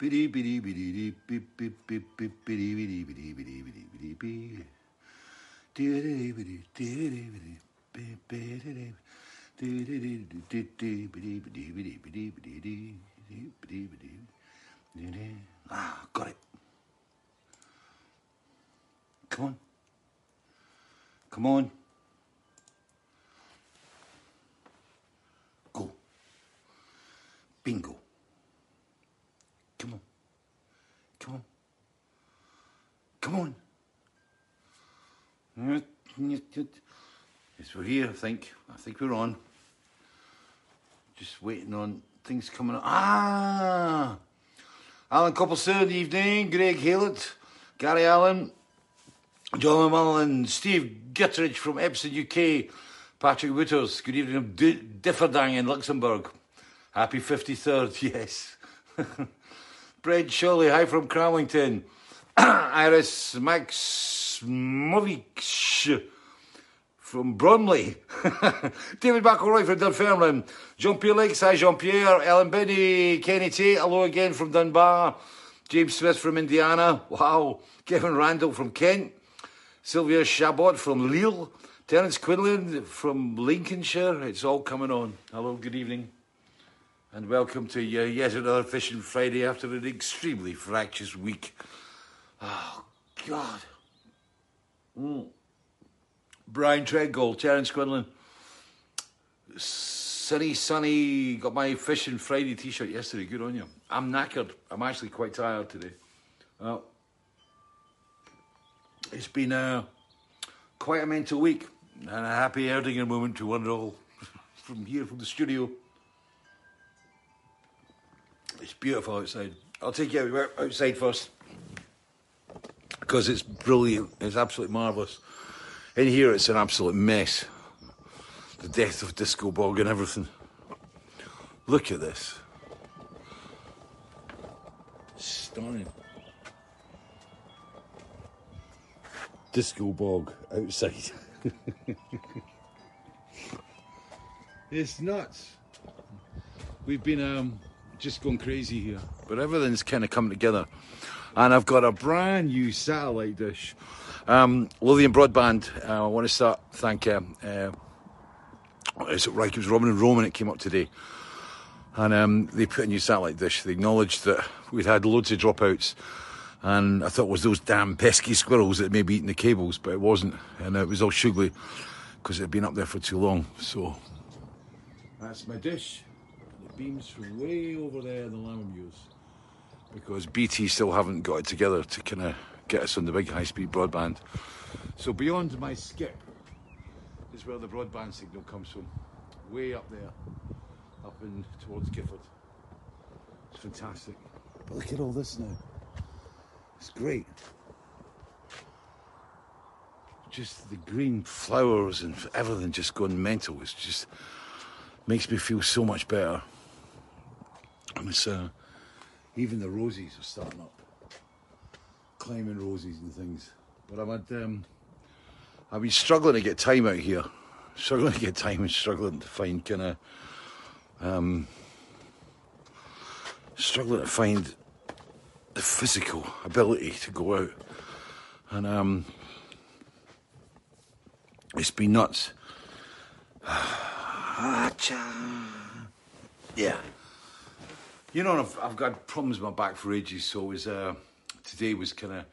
Biddy biddy biddy dee beep beep beep beep biddy biddy biddy biddy biddy biddy bee. Dee biddy dee biddy beep biddy dee dee dee biddy biddy biddy biddy biddy dee dee biddy biddy dee. Ah, got it. Come on. Come on. Go. Bingo. Come on. Come on. Come on. Yes, we're here, I think. I think we're on. Just waiting on things coming up. Ah! Alan Coppelson, evening. Greg Halett, Gary Allen, John McMullen, Steve Gitteridge from Epsom, UK, Patrick Wooters, good evening from Differdange in Luxembourg. Happy 53rd, yes. Brad Shirley, hi from Cramlington. Iris Max Movich from Bromley. David McElroy from Dunfermline. Jean-Pierre Lakes, hi Jean-Pierre. Ellen Benny, Kenny Tate, hello again from Dunbar. James Smith from Indiana. Wow. Kevin Randall from Kent. Sylvia Chabot from Lille. Terence Quinlan from Lincolnshire. It's all coming on. Hello, good evening. And welcome to uh, yet another Fishing Friday after an extremely fractious week. Oh, God. Mm. Brian Treadgold, Terence Quinlan. Sunny, sunny. Got my Fishing Friday t shirt yesterday. Good on you. I'm knackered. I'm actually quite tired today. It's been uh, quite a mental week and a happy Erdinger moment to one and all from here from the studio. It's beautiful outside. I'll take you outside first because it's brilliant. It's absolutely marvellous. In here, it's an absolute mess. The death of Disco Bog and everything. Look at this. Stunning. Disco Bog outside. it's nuts. We've been um, just going crazy here, but everything's kind of coming together. And I've got a brand new satellite dish. Um, Lothian Broadband, uh, I want to start thank uh, it? It was Robin and Roman. It came up today, and um, they put a new satellite dish. They acknowledged that we'd had loads of dropouts, and I thought it was those damn pesky squirrels that maybe eating the cables, but it wasn't, and it was all sugary because it had been up there for too long. So that's my dish. The beams from way over there in the Lammermuirs because BT still haven't got it together to kind of get us on the big high-speed broadband. So beyond my skip is where the broadband signal comes from, way up there, up in towards Gifford. It's fantastic. But look at all this now. It's great. Just the green flowers and everything just going mental. It's just makes me feel so much better. And it's uh, even the roses are starting up, climbing roses and things. But I've had um, I've been struggling to get time out here, struggling to get time and struggling to find kind of um, struggling to find the physical ability to go out, and um, it's been nuts. yeah. You know, I've, I've got problems with my back for ages, so was, uh, today was kind of,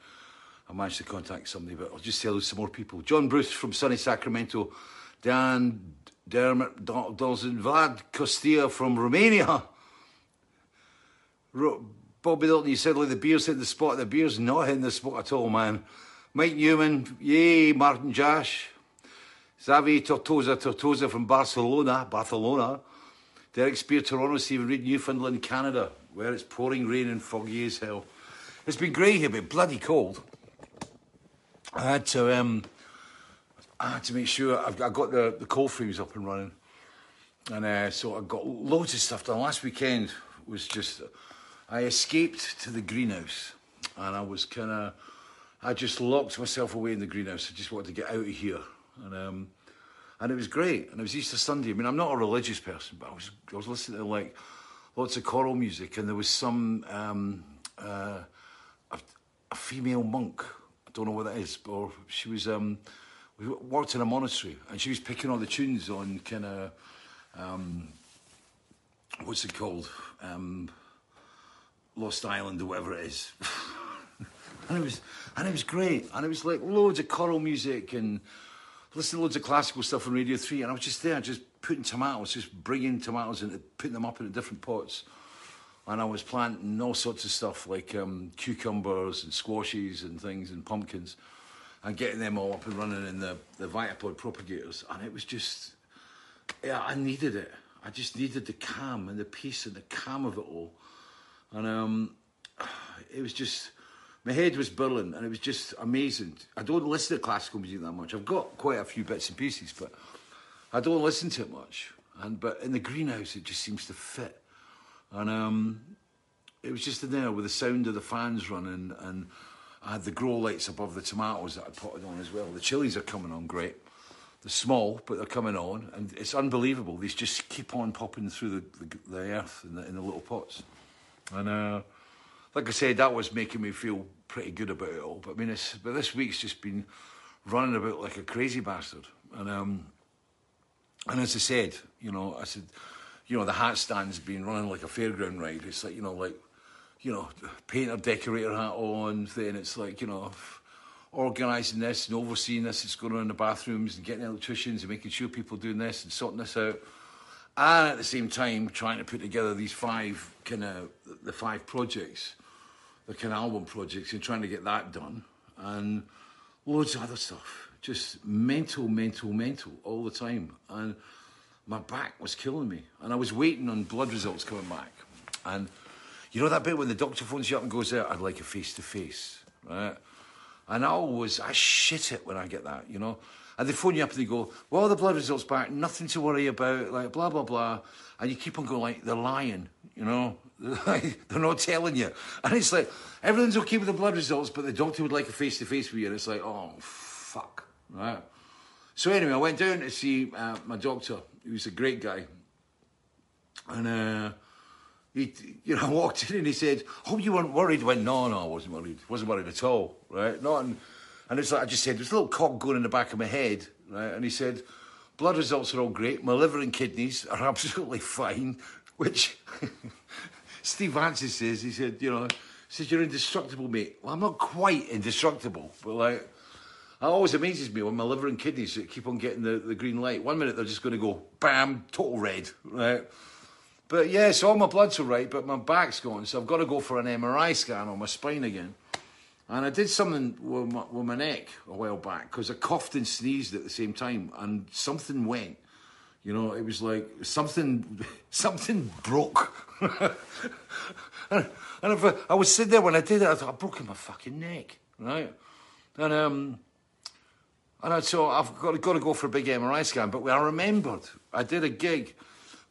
I managed to contact somebody, but I'll just tell some more people. John Bruce from sunny Sacramento, Dan Dermot Dawson, Vlad Costilla from Romania. Ro- Bobby Dalton, you said like the beer's hit the spot. The beer's not hitting the spot at all, man. Mike Newman, yay, Martin Josh. Xavi Tortosa, Tortosa from Barcelona, Barcelona. Derek Spear, Toronto, Stephen Reid, Newfoundland, Canada, where it's pouring rain and foggy as hell. It's been grey here, but bloody cold. I had to, um, I had to make sure I've, I got the, the cold frames up and running. And uh, so I got loads of stuff done. Last weekend was just, I escaped to the greenhouse and I was kind of, I just locked myself away in the greenhouse. I just wanted to get out of here. And, um, and it was great. And it was Easter Sunday. I mean, I'm not a religious person, but I was, I was listening to like lots of choral music and there was some, um, uh, a, a female monk. I don't know what that is, but she was. Um, we worked in a monastery, and she was picking all the tunes on kind of. Um, what's it called? Um, Lost Island or whatever it is. and it was and it was great. And it was like loads of choral music and listening to loads of classical stuff on Radio 3. And I was just there, just putting tomatoes, just bringing tomatoes and putting them up in different pots. And I was planting all sorts of stuff like um, cucumbers and squashes and things and pumpkins and getting them all up and running in the, the Vitopod propagators. And it was just, yeah, I needed it. I just needed the calm and the peace and the calm of it all. And um, it was just, my head was burning and it was just amazing. I don't listen to classical music that much. I've got quite a few bits and pieces, but I don't listen to it much. And But in the greenhouse, it just seems to fit. And um, it was just in there with the sound of the fans running and I had the grow lights above the tomatoes that I potted on as well. The chilies are coming on great. They're small, but they're coming on, and it's unbelievable. These just keep on popping through the, the, the earth in the, in the, little pots. And uh, like I said, that was making me feel pretty good about it all. But I mean, it's, but this week's just been running about like a crazy bastard. And um, and as I said, you know, I said, you know, the hat stand's been running like a fairground ride. It's like you know, like you know, painter decorator hat on. Then it's like you know organising this and overseeing this it's going on in the bathrooms and getting electricians and making sure people are doing this and sorting this out. And at the same time, trying to put together these five kind of the five projects, kind of album projects, and trying to get that done, and loads of other stuff. Just mental, mental, mental all the time, and my back was killing me. And I was waiting on blood results coming back, and you know that bit when the doctor phones you up and goes out, I'd like a face to face, right? And I always, I shit it when I get that, you know. And they phone you up and they go, well, the blood results back, nothing to worry about, like blah, blah, blah. And you keep on going like, they're lying, you know. they're not telling you. And it's like, everything's okay with the blood results, but the doctor would like a face-to-face with you. And it's like, oh, fuck, right? So anyway, I went down to see uh, my doctor. He was a great guy. And, uh, he, you know, walked in and he said, "Oh, you weren't worried?" I went, "No, no, I wasn't worried. wasn't worried at all, right? Not." And, and it's like I just said, there's a little cock going in the back of my head, right? And he said, "Blood results are all great. My liver and kidneys are absolutely fine." Which Steve Vance says, he said, you know, says you're indestructible, mate. Well, I'm not quite indestructible, but like. It always amazes me when my liver and kidneys keep on getting the, the green light. One minute they're just going to go bam, total red, right? But yeah, so all my blood's all right, but my back's gone, so I've got to go for an MRI scan on my spine again. And I did something with my, with my neck a while back because I coughed and sneezed at the same time, and something went. You know, it was like something, something broke. and, if I, I, was sitting there when I did it, I thought I've broken my fucking neck, right? And um, and I, so I've got to, got to go for a big MRI scan. But I remembered I did a gig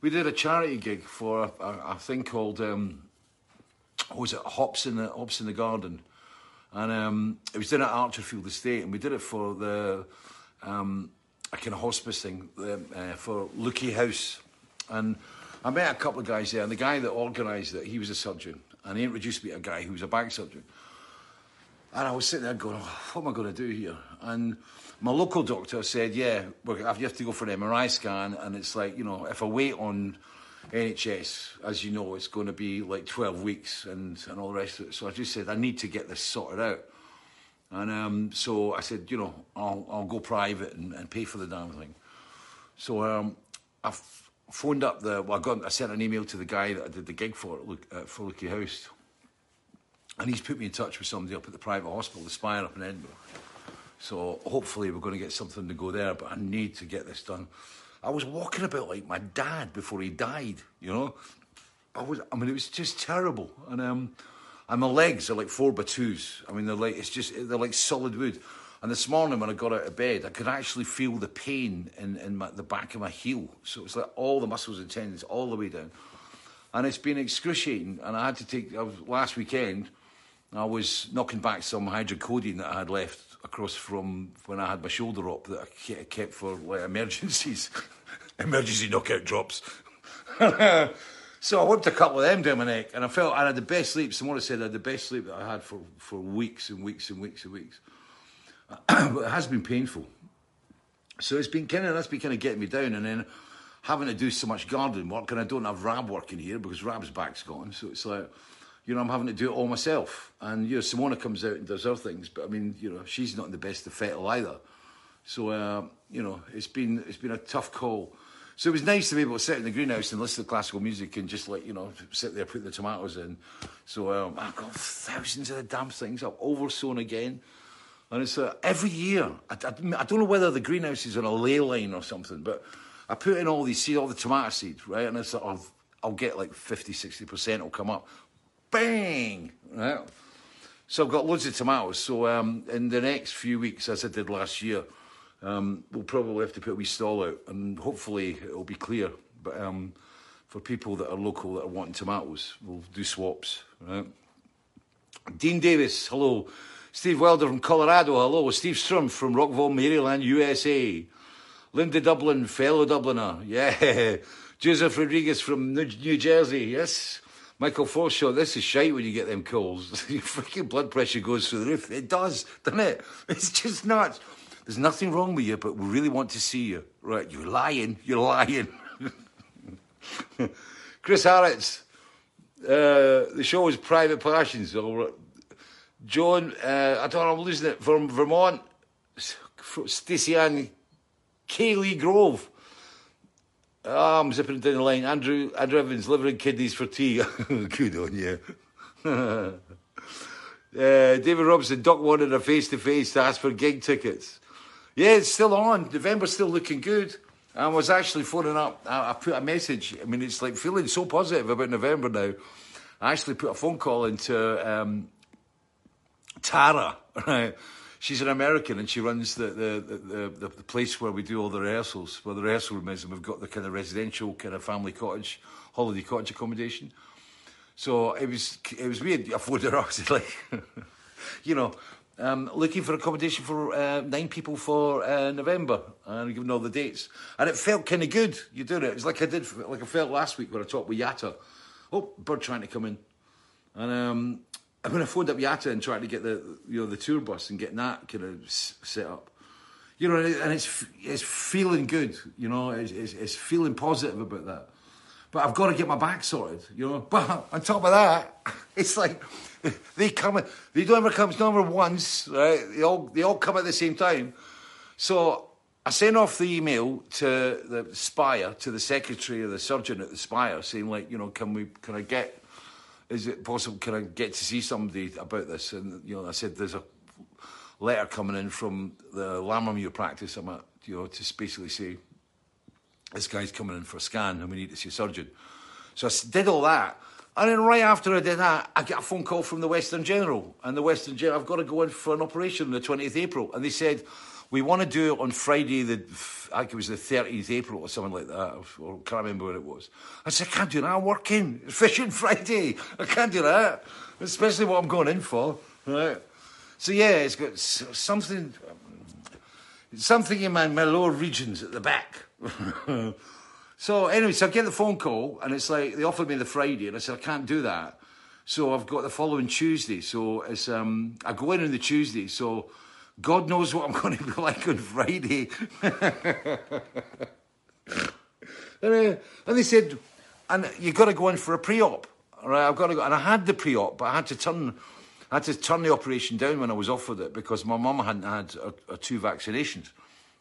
we did a charity gig for a, a, a thing called um, what was it Hops in the Hops in the Garden, and um, it was done at Archerfield Estate, and we did it for the um, a kind of hospice thing uh, for Leuchie House, and I met a couple of guys there, and the guy that organised it, he was a surgeon, and he introduced me to a guy who was a back surgeon, and I was sitting there going, oh, what am I going to do here, and my local doctor said, yeah, you have to go for an MRI scan, and it's like, you know, if I wait on NHS, as you know, it's going to be like 12 weeks and, and all the rest of it. So I just said, I need to get this sorted out. And um, so I said, you know, I'll, I'll go private and, and pay for the damn thing. So um, I phoned up the, well, I, got, I sent an email to the guy that I did the gig for at uh, for House. And he's put me in touch with somebody up at the private hospital, the Spire up in Edinburgh. So hopefully we're going to get something to go there, but I need to get this done. I was walking about like my dad before he died, you know. I was, I mean, it was just terrible. And um, and my legs are like four by twos. I mean, they're like it's just they're like solid wood. And this morning when I got out of bed, I could actually feel the pain in, in my, the back of my heel. So it's like all the muscles and tendons all the way down. And it's been excruciating. And I had to take, was, last weekend, I was knocking back some hydrocodone that I had left across from when I had my shoulder up that I kept for like emergencies, emergency knockout drops. So I whipped a couple of them down my neck, and I felt I had the best sleep. Someone said I had the best sleep that I had for, for weeks and weeks and weeks and weeks. but it has been painful. So it's been kind of that's been kind of getting me down, and then having to do so much gardening work, and I don't have Rab working here because Rab's back's gone. So it's like, you know, I'm having to do it all myself. And you know, Simona comes out and does her things, but I mean, you know, she's not in the best of fettle either. So uh, you know, it's been it's been a tough call. So it was nice to be able to sit in the greenhouse and listen to classical music and just like, you know, sit there, put the tomatoes in. So um, I've got thousands of the damn things. I've oversown again. And it's uh, every year. I, I, I, don't know whether the greenhouse is on a ley line or something, but I put in all these seeds, all the tomato seeds, right? And it's of, I'll get like 50, 60% will come up. Bang! Right? So I've got loads of tomatoes. So um, in the next few weeks, as I did last year, um, we'll probably have to put a wee stall out, and hopefully it'll be clear. But um, for people that are local that are wanting tomatoes, we'll do swaps. Right? Dean Davis, hello. Steve Welder from Colorado, hello. Steve Strum from Rockville, Maryland, USA. Linda Dublin, fellow Dubliner, yeah. Joseph Rodriguez from New Jersey, yes. Michael Forshaw, this is shite when you get them calls. Your freaking blood pressure goes through the roof. It does, doesn't it? It's just nuts. There's nothing wrong with you, but we really want to see you. Right, you're lying. You're lying. Chris Harris, uh, the show is Private Passions. John, uh, I don't know, I'm losing it, from Vermont, Stacey Ann Kaylee Grove. Oh, I'm zipping down the line. Andrew, Andrew Evans, liver and kidneys for tea. Good on you. uh, David Robson, Doc wanted a face to face to ask for gig tickets. Yeah, it's still on. November's still looking good. I was actually phoning up. I, I, put a message. I mean, it's like feeling so positive about November now. I actually put a phone call into um, Tara. Right, she's an American and she runs the the, the, the, the place where we do all the rehearsals, where the rehearsal room is, and we've got the kind of residential kind of family cottage, holiday cottage accommodation. So it was it was weird. I phoned her up. It's like, you know, um, looking for accommodation for uh, nine people for uh, November and giving all the dates. And it felt kind of good. You doing it. It's like I did, like I felt last week when I talked with Yatta. Oh, bird trying to come in. And um, I phoned up Yatta and tried to get the, you know, the tour bus and getting that kind of set up. You know, and it's it's feeling good. You know, it's, it's, it's feeling positive about that. But I've got to get my back sorted. You know, but on top of that, it's like they come, they don't ever come number once, right? They all, they all come at the same time. So I sent off the email to the Spire, to the secretary of the surgeon at the Spire, saying like, you know, can we, can I get, is it possible, can I get to see somebody about this? And, you know, I said, there's a letter coming in from the Lammermuir practice I'm at, you know, to basically say, this guy's coming in for a scan and we need to see a surgeon. So I did all that. And then right after I did that, I get a phone call from the Western General. And the Western General, I've got to go in for an operation on the 20th April. And they said, we want to do it on Friday, the, I think it was the 30th April or something like that. I can't remember when it was. I said, I can't do that. I'm working. It's fishing Friday. I can't do that. Especially what I'm going in for. Right. So yeah, it's got something, something in my, my lower regions at the back. So anyway, so I get the phone call and it's like they offered me the Friday and I said I can't do that. So I've got the following Tuesday. So it's um I go in on the Tuesday. So God knows what I'm going to be like on Friday. and, uh, and they said, and you've got to go in for a pre-op. Right, I've got to go, and I had the pre-op, but I had to turn, I had to turn the operation down when I was offered it because my mum hadn't had a two vaccinations,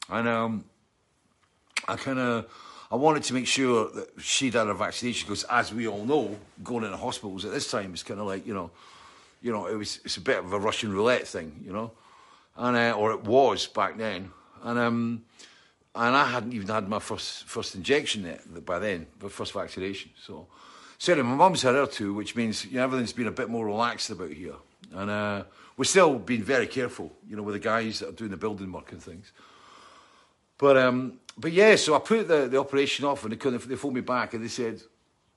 and um, I kind of I wanted to make sure that she'd had her vaccination because, as we all know, going into hospitals at this time is kind of like you know, you know, it was it's a bit of a Russian roulette thing, you know, and uh, or it was back then, and um, and I hadn't even had my first first injection yet by then, the first vaccination. So, certainly my mum's had her too, which means you know, everything's been a bit more relaxed about here, and uh, we're still being very careful, you know, with the guys that are doing the building work and things. But um, but yeah, so I put the, the operation off and they couldn't, they phoned me back and they said,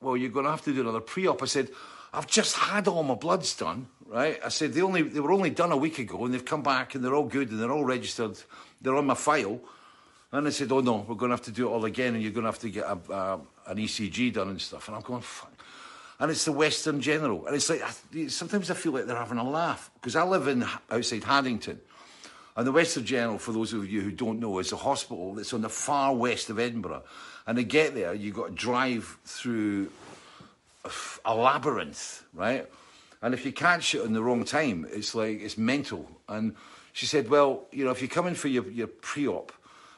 well, you're going to have to do another pre-op. I said, I've just had all my bloods done, right? I said, they only, they were only done a week ago and they've come back and they're all good and they're all registered. They're on my file. And I said, oh no, we're going to have to do it all again and you're going to have to get a, a, an ECG done and stuff. And I'm going, fuck. And it's the Western General. And it's like, I, sometimes I feel like they're having a laugh because I live in outside Haddington. And the Western General, for those of you who don't know, is a hospital that's on the far west of Edinburgh. And to get there, you've got to drive through a labyrinth, right? And if you catch it in the wrong time, it's like, it's mental. And she said, well, you know, if you come in for your, your pre-op,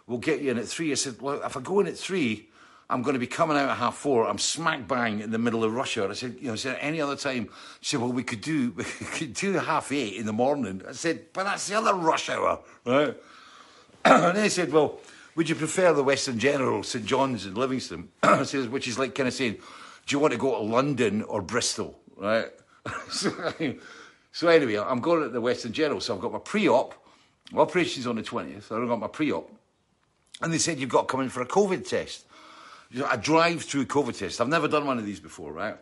we'll get you in at three. I said, well, if I go in at three, I'm going to be coming out at half four. I'm smack bang in the middle of rush hour. I said, you know, there any other time? She said, well, we could do, we could do half eight in the morning. I said, but that's the other rush hour, right? and they said, well, would you prefer the Western General, St John's in Livingston? I said, which is like kind of saying, do you want to go to London or Bristol, right? so, so anyway, I'm going to the Western General. So I've got my pre-op. Operation's on the 20th. I've got my pre-op. And they said, you've got to come in for a COVID test a drive-through COVID test. I've never done one of these before, right?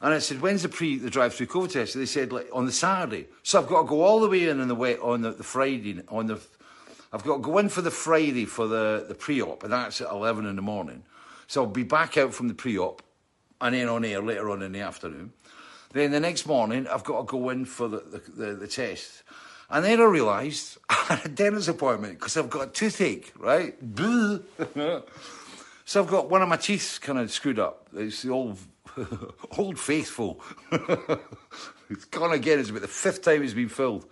And I said, when's the pre the drive-through COVID test? And they said, like on the Saturday. So I've got to go all the way in on the way on the, the Friday on the. I've got to go in for the Friday for the, the pre-op, and that's at eleven in the morning. So I'll be back out from the pre-op, and then on air later on in the afternoon. Then the next morning, I've got to go in for the the, the, the test. And then I realised I had a dentist appointment because I've got toothache, right? So I've got one of my teeth kind of screwed up. It's the old, old faithful. it's gone again. It's about the fifth time it's been filled.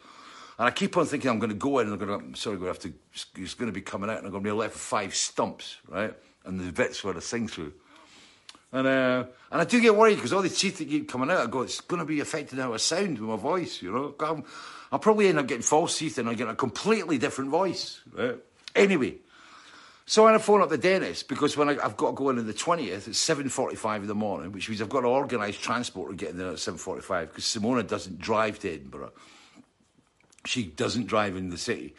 And I keep on thinking I'm going to go in and I'm going to, I'm sorry, I'm going to have to, it's going to be coming out and I'm going to be left with five stumps, right? And the bits where I sing through. And, uh, and I do get worried because all the teeth that keep coming out, I go, it's going to be affecting how I sound with my voice, you know? i I'll probably end up getting false teeth and I get a completely different voice, right? Anyway, so I had to phone up the dentist because when I, have got to go in on the 20th, it's 7.45 in the morning, which means I've got to organise transport to get in there at 7.45 because Simona doesn't drive to Edinburgh. She doesn't drive in the city.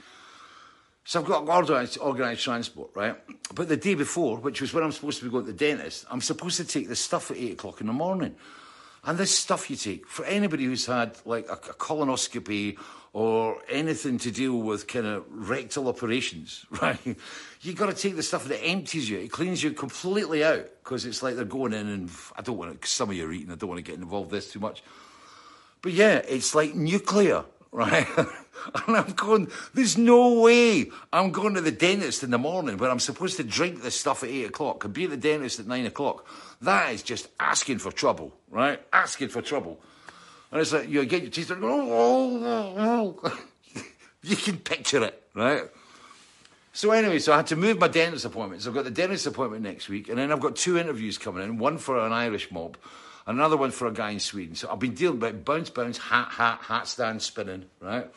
So I've got to organise, organise transport, right? But the day before, which was when I'm supposed to be going to the dentist, I'm supposed to take this stuff at 8 o'clock in the morning. And this stuff you take, for anybody who's had like a, a colonoscopy or anything to deal with kind of rectal operations, right? You got to take the stuff that empties you. It cleans you completely out because it's like they're going in and I don't want to, some of you are eating, I don't want to get involved this too much. But yeah, it's like nuclear, right? and I'm going, there's no way I'm going to the dentist in the morning when I'm supposed to drink this stuff at eight o'clock and be at the dentist at nine o'clock. That is just asking for trouble, right? Asking for trouble. And it's like you get your teeth and oh, oh, oh, oh. you can picture it, right? So anyway, so I had to move my dentist appointment. So I've got the dentist appointment next week, and then I've got two interviews coming in, one for an Irish mob, another one for a guy in Sweden. So I've been dealing with bounce, bounce, hat, hat, hat stand, spinning, right?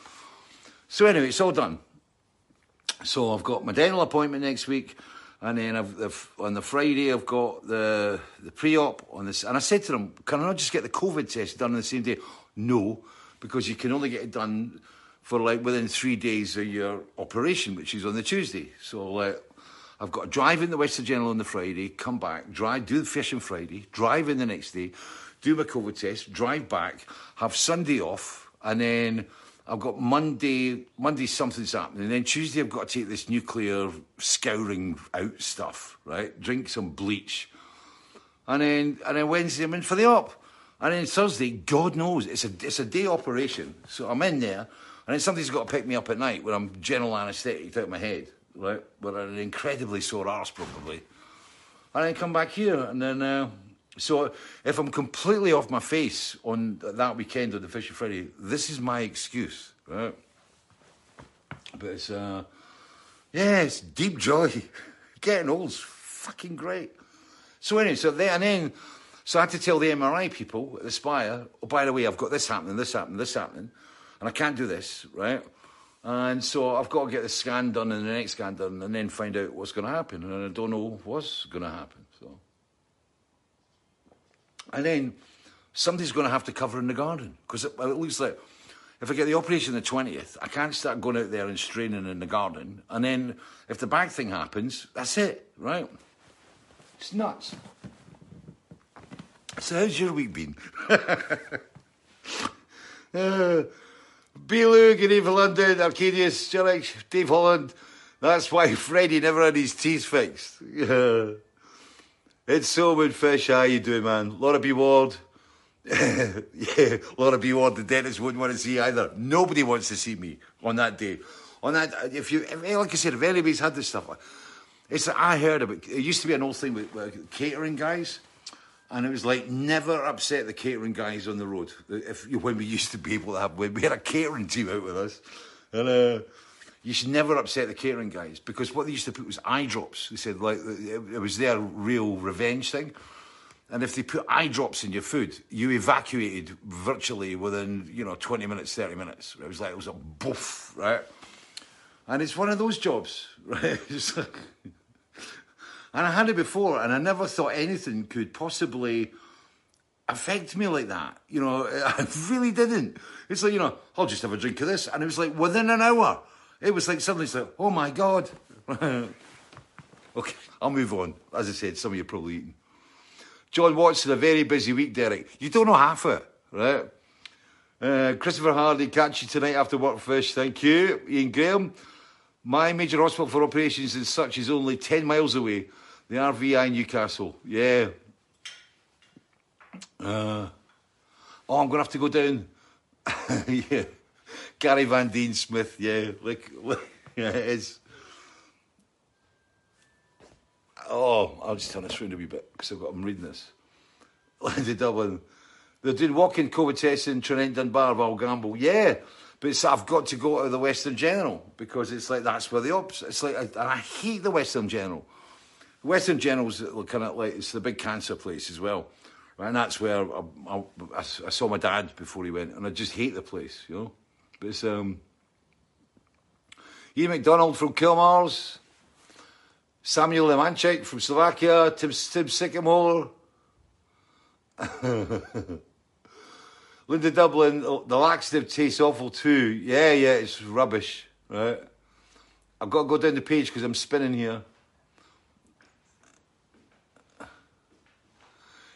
So anyway, it's all done. So I've got my dental appointment next week. And then I've, on the Friday, I've got the, the pre-op on this. And I said to them, can I not just get the COVID test done on the same day? No, because you can only get it done for like within three days of your operation, which is on the Tuesday. So like, I've got to drive in the Western General on the Friday, come back, drive, do the fishing Friday, drive in the next day, do my COVID test, drive back, have Sunday off, and then I've got Monday, Monday something's happening. And then Tuesday I've got to take this nuclear scouring out stuff, right? Drink some bleach. And then, and then Wednesday I'm in for the op. And then Thursday, God knows, it's a, it's a day operation. So I'm in there, and then somebody's got to pick me up at night when I'm general anaesthetic out my head, right? With an incredibly sore arse, probably. And then come back here, and then uh, so if I'm completely off my face on that weekend on the Fishy Friday, this is my excuse, right? But it's, uh, yeah, it's deep joy. Getting old's fucking great. So anyway, so then, and then, so I had to tell the MRI people at the Spire, oh, by the way, I've got this happening, this happening, this happening, and I can't do this, right? And so I've got to get the scan done and the next scan done and then find out what's going to happen. And I don't know what's going to happen. And then somebody's going to have to cover in the garden because it, it looks like if I get the operation the 20th, I can't start going out there and straining in the garden. And then if the back thing happens, that's it, right? It's nuts. So how's your week been? uh, Belu, good evening, London, Arcadius, Jurek, Dave Holland. That's why Freddie never had his teeth fixed. It's Soman Fish. How you doing, man? Laura B. Ward. yeah, Laura B. Ward, the dentist wouldn't want to see either. Nobody wants to see me on that day. On that, if you, if, like I said, if anybody's had this stuff, it's I heard about. It used to be an old thing with, with catering guys, and it was like never upset the catering guys on the road. If when we used to be able to have, we had a catering team out with us, and uh, you should never upset the catering guys because what they used to put was eye drops. They said like it was their real revenge thing. And if they put eye drops in your food, you evacuated virtually within, you know, 20 minutes, 30 minutes. It was like, it was a boof, right? And it's one of those jobs, right? And I had it before, and I never thought anything could possibly affect me like that. You know, I really didn't. It's like, you know, I'll just have a drink of this. And it was like within an hour, it was like suddenly it's like, oh my God. okay, I'll move on. As I said, some of you are probably eating. John Watson, a very busy week, Derek. You don't know half of it, right? Uh, Christopher Hardy, catch you tonight after work, fish. Thank you. Ian Graham, my major hospital for operations and such is only 10 miles away. The RVI Newcastle. Yeah. Uh, oh, I'm going to have to go down. yeah. Gary Van Dien Smith. Yeah. Like, yeah, it is. Oh, I'll just turn this around a wee bit because I've got, I'm reading this. Lindsay Dublin. They're doing walk-in COVID tests in Tranent Dunbar, Gamble. Yeah, but it's, I've got to go to the Western General because it's like that's where the ops. It's like, and I hate the Western General. Western General's uh, kind of like it's the big cancer place as well, and that's where um, I, I, I, saw my dad before he went, and I just hate the place, you know. But it's um, Ian McDonald from Kilmars, Samuel Lemanchik from Slovakia, Tim, Tim Sycamore. Linda Dublin, the laxative tastes awful too. Yeah, yeah, it's rubbish, right? I've got to go down the page because I'm spinning here.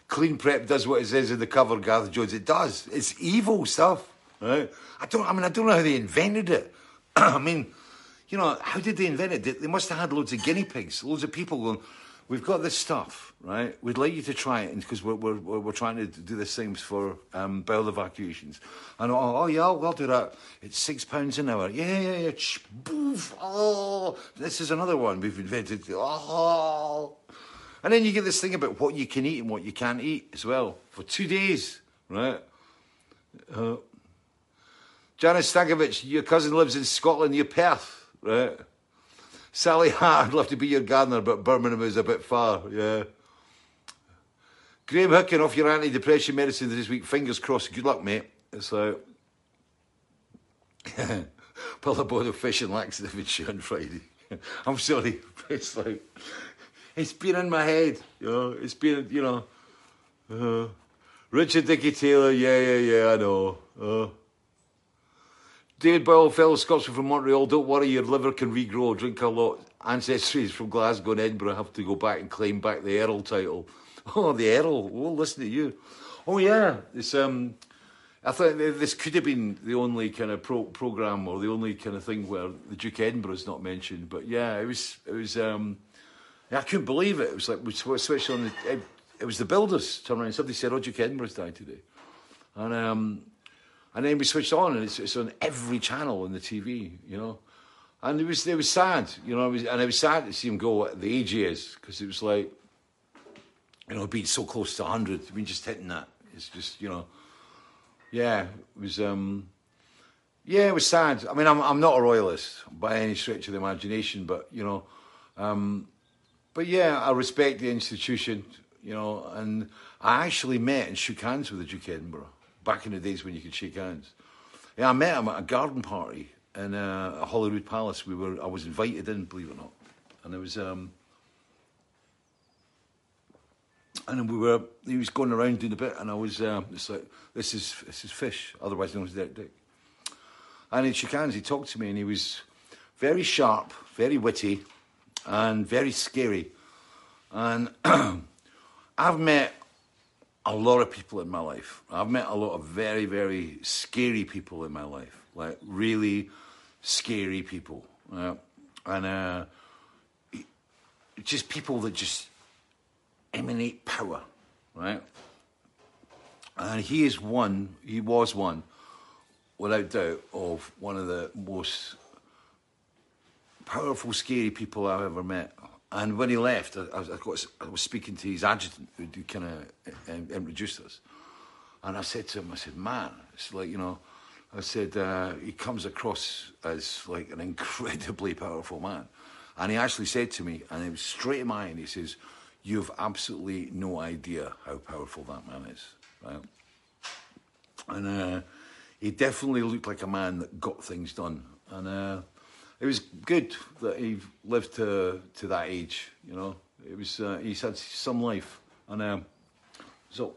Klean Prep does what it says in the cover, Gareth Jones. It does. It's evil stuff, right? I don't. I mean, I don't know how they invented it. I mean, you know, how did they invent it? They must have had loads of guinea pigs, loads of people going. We've got this stuff, right? We'd like you to try it because we're, we're, we're trying to do the things for um, bowel evacuations. And oh, oh yeah, I'll, I'll, do that. It's six pounds an hour. Yeah, yeah, yeah. Boof. Oh, this is another one we've invented. Oh. And then you get this thing about what you can eat and what you can't eat as well for two days, right? Uh, Janice Stankovic, your cousin lives in Scotland, near Perth, right? Sally Hart, I'd love to be your gardener, but Birmingham is a bit far, yeah. Graham Hooking off your antidepressant medicine this week. Fingers crossed. Good luck, mate. It's like. Pull a boat of fish and laxative and on Friday. I'm sorry. It's like. It's been in my head, you know. It's been, you know. Uh, Richard Dicky Taylor, yeah, yeah, yeah, I know. Uh, David Boyle, fellow Scotsman from Montreal, don't worry, your liver can regrow. Drink a lot. Ancestries from Glasgow and Edinburgh have to go back and claim back the Earl title. Oh, the Earl. We'll listen to you. Oh, yeah. It's, um, I thought this could have been the only kind of pro- program or the only kind of thing where the Duke of Edinburgh is not mentioned. But yeah, it was, it was, um, I couldn't believe it. It was like we switched on the. It, it was the builders turning around. Somebody said, "Oh, Duke Edinburgh's died today," and um, and then we switched on, and it's, it's on every channel on the TV, you know. And it was it was sad, you know. It was, and it was sad to see him go at the age he is because it was like, you know, being so close to hundred. I mean, just hitting that. It's just you know, yeah. It was. um yeah, it was sad. I mean, I'm I'm not a royalist by any stretch of the imagination, but you know, um, but yeah, I respect the institution, you know, and I actually met and shook hands with the Duke Edinburgh back in the days when you could shake hands. Yeah, I met him at a garden party in uh, Holyrood Palace. We were, I was invited in, believe it or not, and it was, um, and we were, he was going around doing a bit, and I was, uh, it's like, this is, this is Fish, otherwise known as Derek Dick. And he shook hands, he talked to me, and he was very sharp, very witty, and very scary. And I've met a lot of people in my life. I've met a lot of very, very scary people in my life, like really scary people. Uh, and uh, just people that just emanate power, right? And he is one, he was one, without doubt, of one of the most powerful, scary people I've ever met. And when he left, I, I, got, I was speaking to his adjutant who kind of um, introduced us. And I said to him, I said, man, it's like, you know, I said, uh, he comes across as like an incredibly powerful man. And he actually said to me, and it was straight in my and he says, You've absolutely no idea how powerful that man is, right? And uh, he definitely looked like a man that got things done. And uh, it was good that he lived to, to that age, you know. It was, uh, he's had some life. And um, so,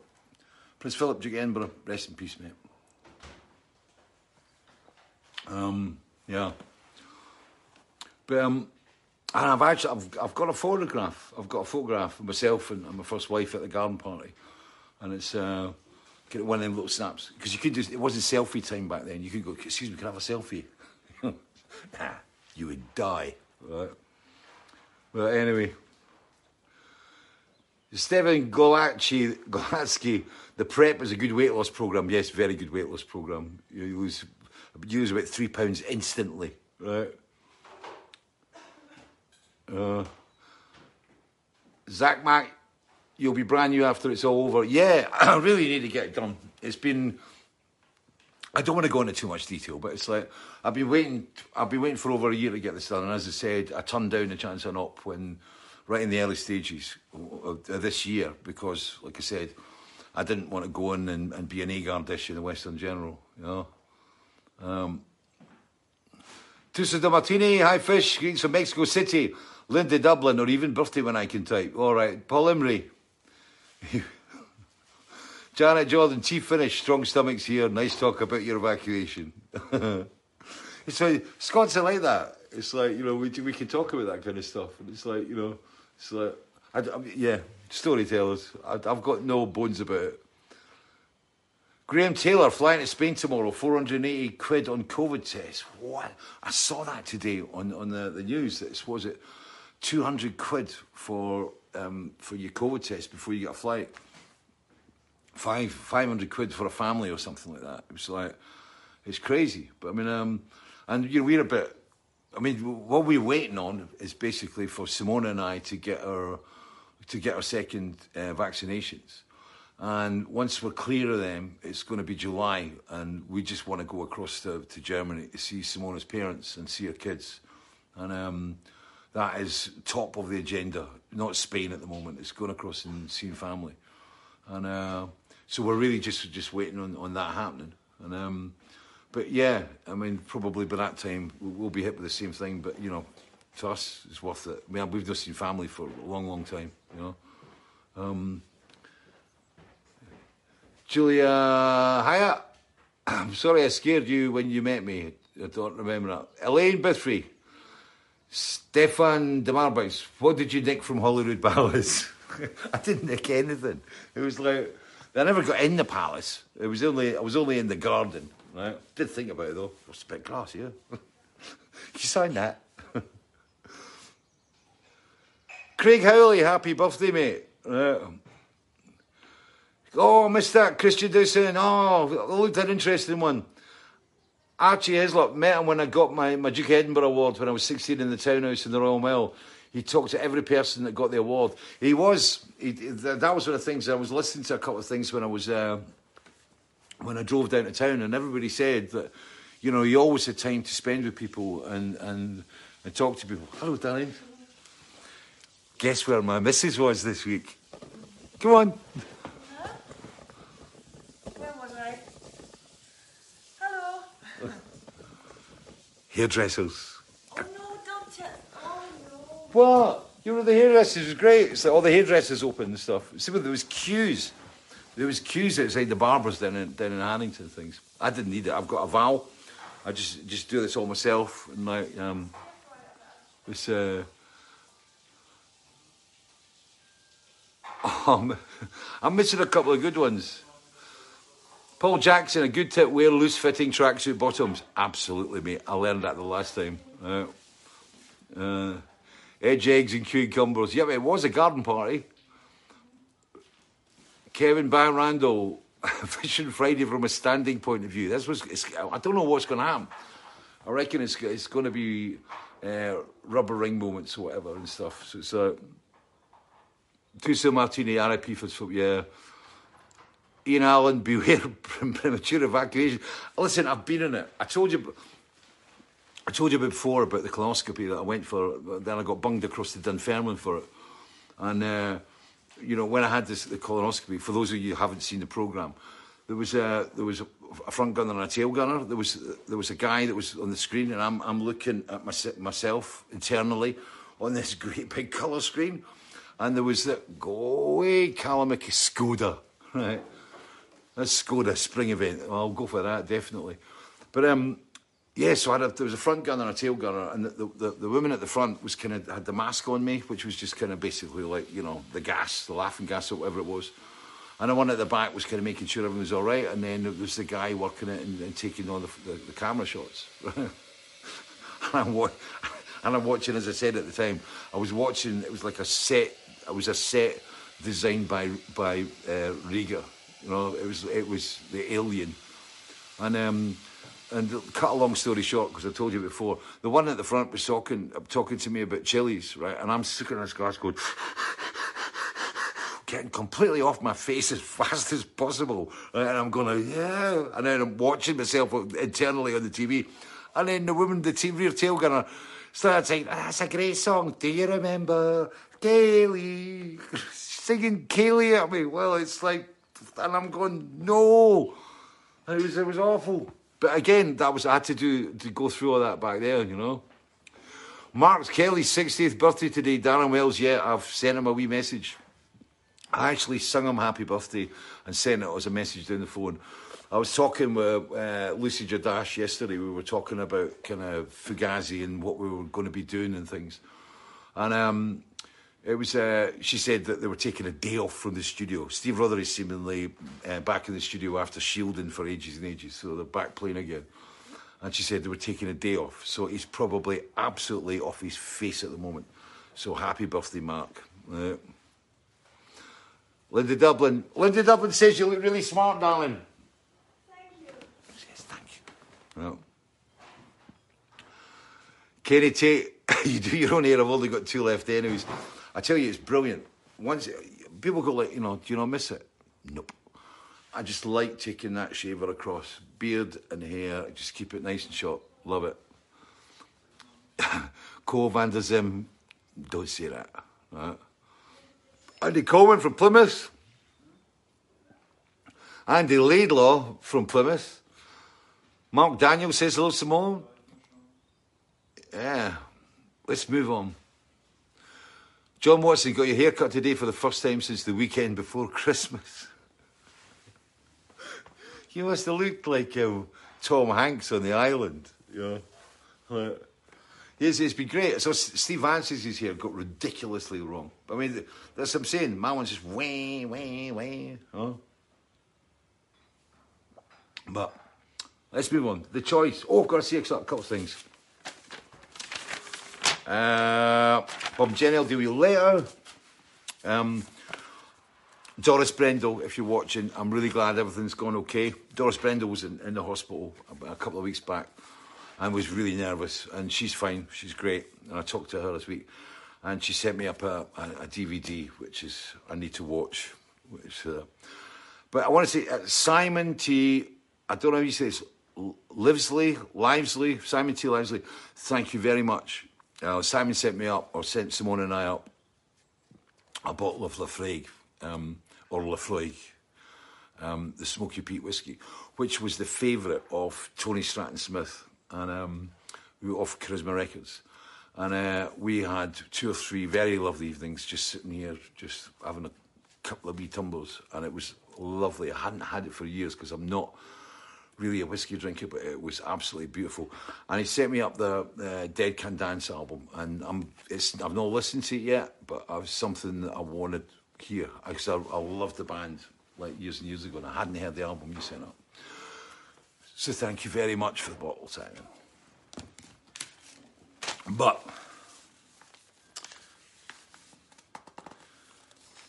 Prince Philip, Duke Edinburgh, rest in peace, mate. Um, yeah. But um, and I've actually I've, I've got a photograph. I've got a photograph of myself and, and my first wife at the garden party, and it's uh, one of them little snaps because you could just it wasn't selfie time back then. You could go, excuse me, can I have a selfie? nah, you would die. Right. But anyway, Stephen Golacci, Golatsky, the prep is a good weight loss program. Yes, very good weight loss program. You lose you lose about three pounds instantly, right? Uh, Zach Mack, you'll be brand new after it's all over. Yeah, I really need to get it done. It's been. I don't want to go into too much detail, but it's like I've been waiting. I've been waiting for over a year to get this done, and as I said, I turned down the chance on up when, right in the early stages of this year, because, like I said, I didn't want to go in and, and be an A-guard dish in the Western General, you know. Um, Tusa de Martini, hi fish, greetings from Mexico City. Linda Dublin, or even birthday when I can type. All right, Paul Emery. Janet Jordan, chief finish, strong stomachs here. Nice talk about your evacuation. so Scots are like that. It's like you know we we can talk about that kind of stuff, and it's like you know it's like I, I yeah storytellers. I, I've got no bones about it. Graham Taylor flying to Spain tomorrow, 480 quid on COVID test. What? I saw that today on, on the, the news. It's, was it 200 quid for um, for your COVID test before you get a flight. Five 500 quid for a family or something like that. It was like, it's crazy. But I mean, um, and you know, we're a bit, I mean, what we're waiting on is basically for Simona and I to get our, to get our second uh, vaccinations. And once we're clear of them, it's going to be July, and we just want to go across to, to Germany to see Simona's parents and see her kids. And um, that is top of the agenda. Not Spain at the moment. It's going across and seeing family, and uh, so we're really just just waiting on, on that happening. And um, but yeah, I mean, probably by that time we'll be hit with the same thing. But you know, to us, it's worth it. I mean, we've just seen family for a long, long time. You know. Um, Julia Hyatt, I'm sorry I scared you when you met me. I don't remember that. Elaine Bithry. Stefan de Marbais, what did you nick from Holyrood Palace? I didn't nick anything. It was like I never got in the palace. It was only I was only in the garden. Right? Did think about it though. A bit class, yeah. you signed that. Craig Howley, happy birthday, mate. Uh, oh, missed that. Christian Dawson. Oh, looked an interesting one. Archie Hislop met him when I got my, my Duke Edinburgh Award when I was 16 in the townhouse in the Royal Mile. He talked to every person that got the award. He was, he, that was one of the things, I was listening to a couple of things when I was, uh, when I drove down to town and everybody said that, you know, he always had time to spend with people and, and, and talk to people. Hello, darling. Guess where my missus was this week? Come on. Hello. Hairdressers. Oh no, don't tell. Oh no. What? You know, the hairdressers was great. Like all the hairdressers open and stuff. See, there was queues. There was queues outside the barbers down in, down in Haddington things. I didn't need it. I've got a vow. I just just do this all myself. And like, um, this, uh, oh, I'm missing a couple of good ones. Paul Jackson, a good tip, wear loose fitting tracksuit bottoms. Absolutely, mate. I learned that the last time. Uh, uh, edge eggs and cucumbers. Yeah, it was a garden party. Kevin Van Randall, Vision Friday from a standing point of view. This was, I don't know what's going to happen. I reckon it's, it's going to be uh, rubber ring moments or whatever and stuff. So it's Tusa Martini, RIP for, yeah. Ian Allen, beware premature evacuation. Listen, I've been in it. I told you, I told you before about the colonoscopy that I went for. Then I got bunged across to Dunfermline for it, and uh, you know when I had this the colonoscopy. For those of you who haven't seen the program, there was a there was a, front gunner and a tail gunner. There was there was a guy that was on the screen, and I'm I'm looking at my, myself internally on this great big colour screen, and there was that go away Callum Skoda, right? That's Skoda spring event. I'll go for that definitely. But um, yeah, so a, there was a front gunner and a tail gunner, and the, the, the woman at the front was kind of had the mask on me, which was just kind of basically like you know the gas, the laughing gas, or whatever it was. And the one at the back was kind of making sure everything was all right, and then there was the guy working it and, and taking all the, the, the camera shots. and, I'm wa- and I'm watching, as I said at the time, I was watching. It was like a set. It was a set designed by by uh, Giger. You know, it was it was the alien, and um, and cut a long story short because I told you before, the one at the front was talking talking to me about chilies, right? And I'm in this glass going. Getting completely off my face as fast as possible, right? and I'm going, yeah, and then I'm watching myself internally on the TV, and then the woman, the TV rear tail gunner, started saying, ah, "That's a great song. Do you remember Kayleigh?" Singing Kayleigh at me. Well, it's like and I'm going, no. It was, it was awful. But again, that was I had to do to go through all that back there, you know. Mark Kelly's 60th birthday today. Darren Wells, yeah, I've sent him a wee message. I actually sung him happy birthday and sent it as a message down the phone. I was talking with uh, Lucy Jordache yesterday. We were talking about kind of Fugazi and what we were going to be doing and things. And um, it was. Uh, she said that they were taking a day off from the studio. Steve Rothery is seemingly uh, back in the studio after shielding for ages and ages, so they're back playing again. And she said they were taking a day off, so he's probably absolutely off his face at the moment. So happy birthday, Mark. Uh, Linda Dublin. Linda Dublin says you look really smart, darling. Thank you. Yes, thank you. Well. Kenny Tate, you do your own hair. I've only got two left, anyways. I tell you, it's brilliant. Once people go like, you know, do you not miss it? Nope. I just like taking that shaver across, beard and hair. Just keep it nice and short. Love it. Cole Van der Zim, don't say that. Right? Andy Coleman from Plymouth. Andy Laidlaw from Plymouth. Mark Daniel says hello, Simone. Yeah, let's move on. John Watson got your haircut today for the first time since the weekend before Christmas. you must have looked like um, Tom Hanks on the island. Yeah. Yes, it's been great. So Steve Vance's hair got ridiculously wrong. I mean, that's what I'm saying. My one's just way, way, way. Huh? But let's move on. The choice. Oh, I've got to say a couple of things. Uh, Bob Jenny, I'll deal with you later. Um, Doris Brendel, if you're watching, I'm really glad everything's gone okay. Doris Brendel was in, in the hospital a, a couple of weeks back and was really nervous, and she's fine, she's great. And I talked to her this week, and she sent me up a, a, a DVD, which is I need to watch. Which, uh, but I want to say uh, Simon T. I don't know how you say this. Livesley, Livesley, Simon T. Livesley. Thank you very much. Uh, Simon sent me up, or sent Simone and I up, a bottle of Laphroaig, um, or Laphroaig, um, the Smoky Peat whiskey, which was the favourite of Tony Stratton Smith and um, we were off Charisma Records. And uh, we had two or three very lovely evenings just sitting here, just having a couple of wee tumbles. And it was lovely. I hadn't had it for years because I'm not really a whiskey drinker, but it was absolutely beautiful. And he sent me up the uh, Dead Can Dance album, and I'm, it's, I've not listened to it yet, but it was something that I wanted here because I, I loved the band like years and years ago, and I hadn't heard the album you sent up. So thank you very much for the bottle, Simon. But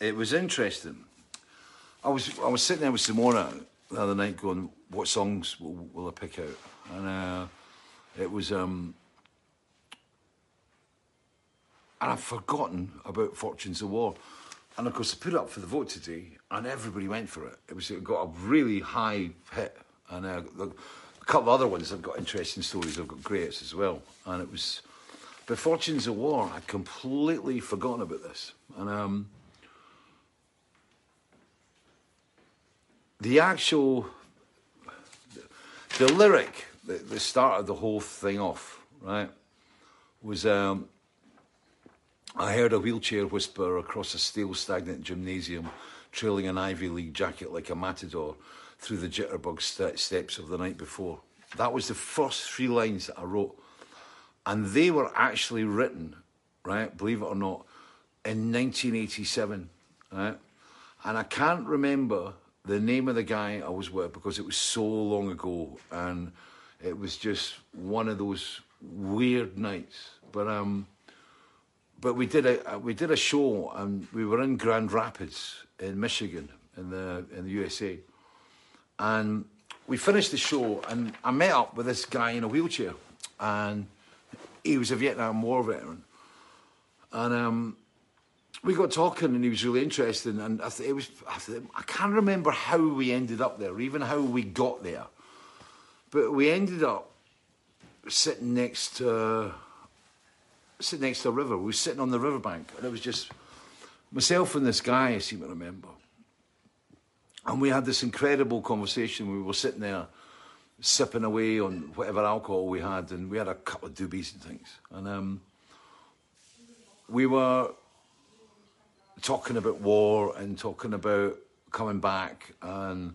it was interesting. I was I was sitting there with Simona the other night, going, "What songs will, will I pick out?" And uh, it was, um, and I've forgotten about Fortunes of War. And of course, I put it up for the vote today, and everybody went for it. It was it got a really high hit, and uh, a couple of other ones have got interesting stories. I've got greats as well, and it was. But Fortunes of War, I'd completely forgotten about this, and um, the actual the, lyric that, that started the whole thing off, right, was um, I heard a wheelchair whisper across a stale, stagnant gymnasium, trailing an Ivy League jacket like a matador through the jitterbug st- steps of the night before. That was the first three lines that I wrote. And they were actually written, right, believe it or not, in 1987, right? And I can't remember the name of the guy I was with because it was so long ago and it was just one of those weird nights. But um, but we did a we did a show and we were in Grand Rapids in Michigan in the in the USA, and we finished the show and I met up with this guy in a wheelchair, and he was a Vietnam War veteran, and um, we got talking and he was really interesting and I th- it was I, th- I can't remember how we ended up there, even how we got there, but we ended up sitting next to sitting next to a river. We were sitting on the riverbank, and it was just myself and this guy. I seem to remember, and we had this incredible conversation. We were sitting there sipping away on whatever alcohol we had, and we had a couple of doobies and things, and um, we were talking about war and talking about coming back and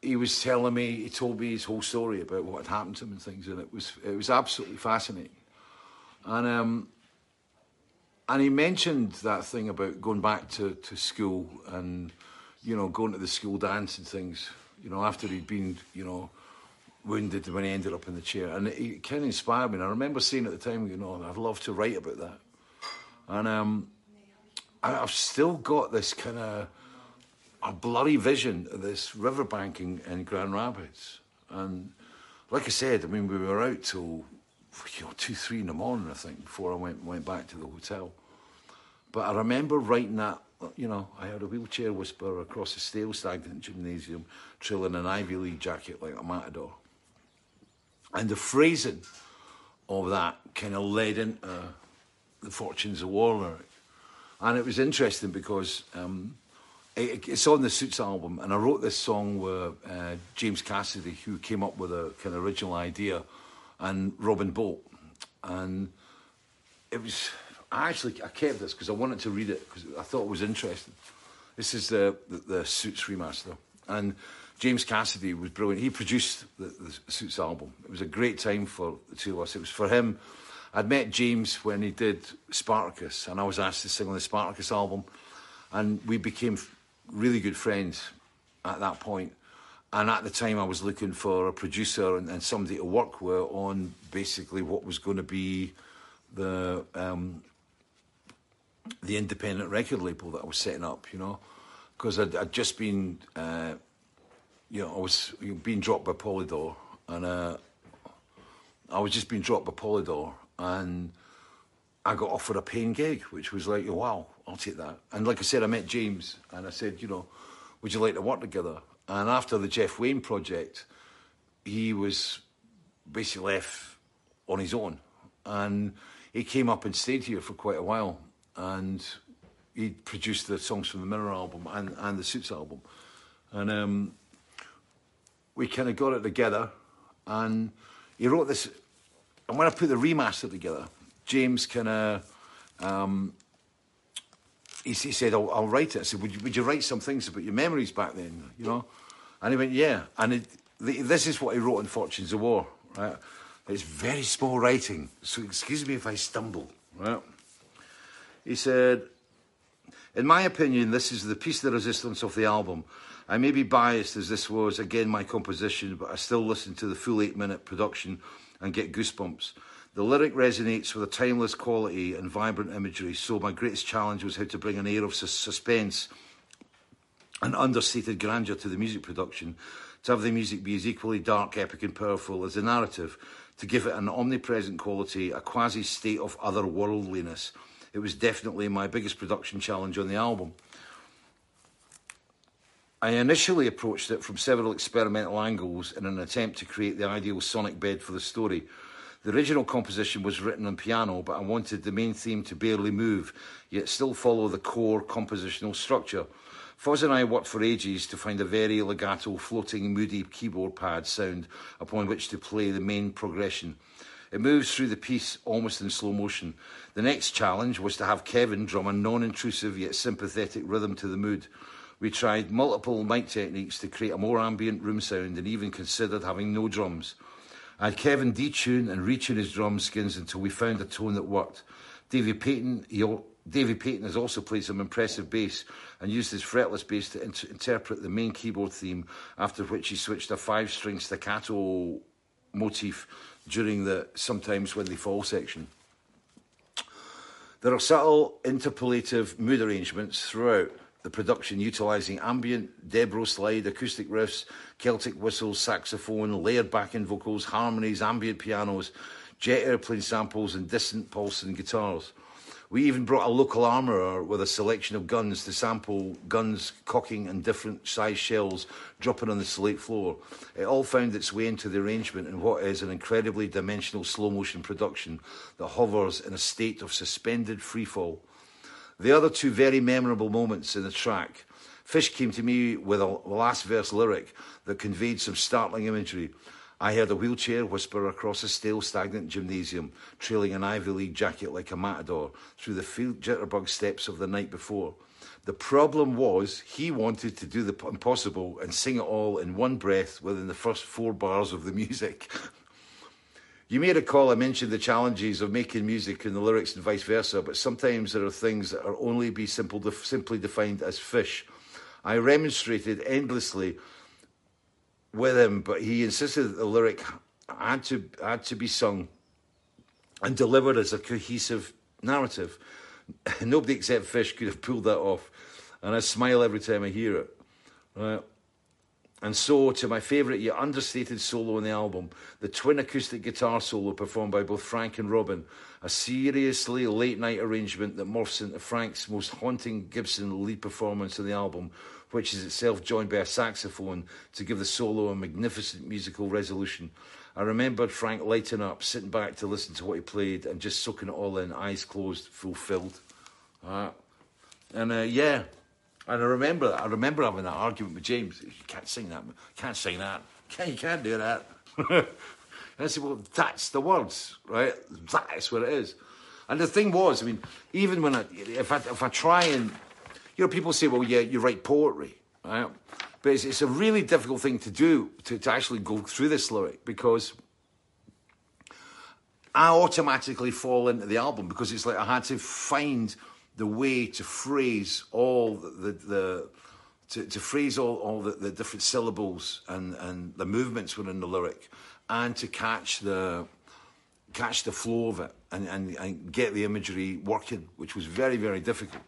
he was telling me he told me his whole story about what had happened to him and things and it was it was absolutely fascinating and um, and he mentioned that thing about going back to, to school and you know going to the school dance and things. You know after he'd been you know wounded when he ended up in the chair, and it, kind of inspired me. And I remember saying at the time, you know, I'd love to write about that. And um, I, I've still got this kind of a blurry vision of this riverbank in, Grand Rapids. And like I said, I mean, we were out till you know, two, three in the morning, I think, before I went went back to the hotel. But I remember writing that, you know, I heard a wheelchair whisper across a stale, stagnant gymnasium, trailing an Ivy League jacket like a matador. And the phrasing of that kind of led into the Fortunes of War. And it was interesting because um, it, it's on the Suits album, and I wrote this song with uh, James Cassidy, who came up with a kind of original idea and Robin Boult. And it was, I actually, I kept this because I wanted to read it because I thought it was interesting. This is the, the, the Suits remaster. And James Cassidy was brilliant. He produced the, the Suits album. It was a great time for the two of us. It was for him. I'd met James when he did Spartacus, and I was asked to sing on the Spartacus album. And we became really good friends at that point. And at the time, I was looking for a producer and, and somebody to work with on basically what was going to be the um, the independent record label that I was setting up. You know, because I'd, I'd just been, uh, you know, I was being dropped by Polydor, and uh, I was just being dropped by Polydor, and I got offered a paying gig, which was like, wow, I'll take that. And like I said, I met James, and I said, you know, would you like to work together? And after the Jeff Wayne project, he was basically left on his own. And he came up and stayed here for quite a while. And he produced the songs from the Mirror album and, and the Suits album. And um, we kind of got it together. And he wrote this. And when I put the remaster together, James kind of um, he, he said, I'll, I'll, write it. I said, would you, would you write some things about your memories back then, you know? And he went, yeah. And it, the, this is what he wrote in Fortunes of War, right? It's very small writing, so excuse me if I stumble, right? He said, in my opinion, this is the piece de resistance of the album. I may be biased as this was, again, my composition, but I still listen to the full eight minute production and get goosebumps. The lyric resonates with a timeless quality and vibrant imagery, so my greatest challenge was how to bring an air of sus- suspense an understated grandeur to the music production, to have the music be as equally dark, epic, and powerful as the narrative, to give it an omnipresent quality, a quasi state of otherworldliness. It was definitely my biggest production challenge on the album. I initially approached it from several experimental angles in an attempt to create the ideal sonic bed for the story. The original composition was written on piano, but I wanted the main theme to barely move, yet still follow the core compositional structure. Foss and I worked for ages to find a very legato, floating, moody keyboard pad sound upon which to play the main progression. It moves through the piece almost in slow motion. The next challenge was to have Kevin drum a non intrusive yet sympathetic rhythm to the mood. We tried multiple mic techniques to create a more ambient room sound and even considered having no drums. I had Kevin detune and retune his drum skins until we found a tone that worked. Davy Paton, he, Davy Paton has also played some impressive bass and used his fretless bass to inter- interpret the main keyboard theme, after which he switched a five string staccato motif during the sometimes when they fall section. There are subtle interpolative mood arrangements throughout the production utilising ambient, Dobro slide, acoustic riffs, Celtic whistles, saxophone, layered backing vocals, harmonies, ambient pianos, jet airplane samples, and distant pulsing guitars. We even brought a local armourer with a selection of guns to sample guns cocking and different size shells dropping on the slate floor. It all found its way into the arrangement in what is an incredibly dimensional slow motion production that hovers in a state of suspended freefall. The other two very memorable moments in the track. Fish came to me with a last verse lyric that conveyed some startling imagery. I heard a wheelchair whisper across a stale, stagnant gymnasium, trailing an Ivy League jacket like a matador through the field jitterbug steps of the night before. The problem was he wanted to do the impossible and sing it all in one breath within the first four bars of the music. You may recall I mentioned the challenges of making music and the lyrics and vice versa, but sometimes there are things that are only be simple, simply defined as fish. I remonstrated endlessly with him, but he insisted that the lyric had to had to be sung and delivered as a cohesive narrative. Nobody except Fish could have pulled that off, and I smile every time I hear it. Right. And so, to my favourite yet understated solo on the album, the twin acoustic guitar solo performed by both Frank and Robin, a seriously late night arrangement that morphs into Frank's most haunting Gibson lead performance on the album, which is itself joined by a saxophone to give the solo a magnificent musical resolution. I remembered Frank lighting up, sitting back to listen to what he played, and just soaking it all in, eyes closed, fulfilled. Uh, and uh, yeah, and I remember, I remember having that argument with James. You can't sing that. Can't sing that. Can't, you can't do that. and I said, well, that's the words, right? That's what it is. And the thing was, I mean, even when I, if I, if I try and you know, people say, well, yeah, you write poetry, right? But it's, it's a really difficult thing to do to, to actually go through this lyric because I automatically fall into the album because it's like I had to find the way to phrase all the, the, to, to, phrase all, all the, the, different syllables and, and the movements within the lyric and to catch the catch the flow of it and, and, and get the imagery working, which was very, very difficult.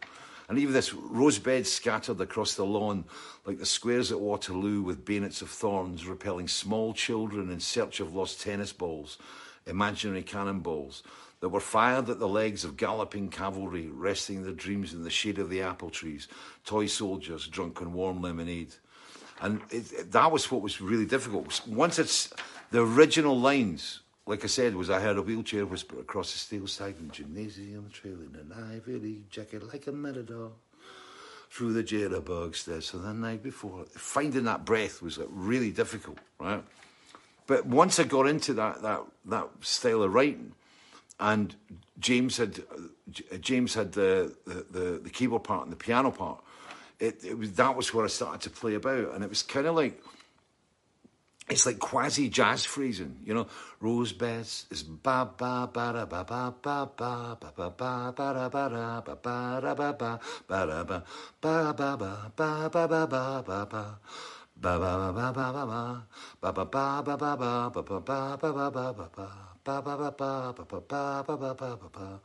And even this rosebeds scattered across the lawn, like the squares at Waterloo with bayonets of thorns repelling small children in search of lost tennis balls, imaginary cannonballs that were fired at the legs of galloping cavalry resting their dreams in the shade of the apple trees, toy soldiers drunk on warm lemonade. And it, it, that was what was really difficult. Once it's the original lines like I said, was I heard a wheelchair whisper across the steel stagnant gymnasium, trailing an ivory jacket like a matador through the jitterbug stairs. So the night before, finding that breath was like really difficult, right? But once I got into that that that style of writing, and James had James had the the, the, the keyboard part and the piano part, it, it was that was where I started to play about, and it was kind of like it's like quasi jazz phrasing, you know. Rose beds is ba ba ba da ba ba ba ba ba ba ba ba da ba da ba ba da ba ba ba da ba ba ba ba ba ba ba ba ba ba ba Ba ba ba ba ba ba ba ba ba ba ba ba ba ba ba ba ba ba ba ba. Ba ba ba ba ba ba ba ba ba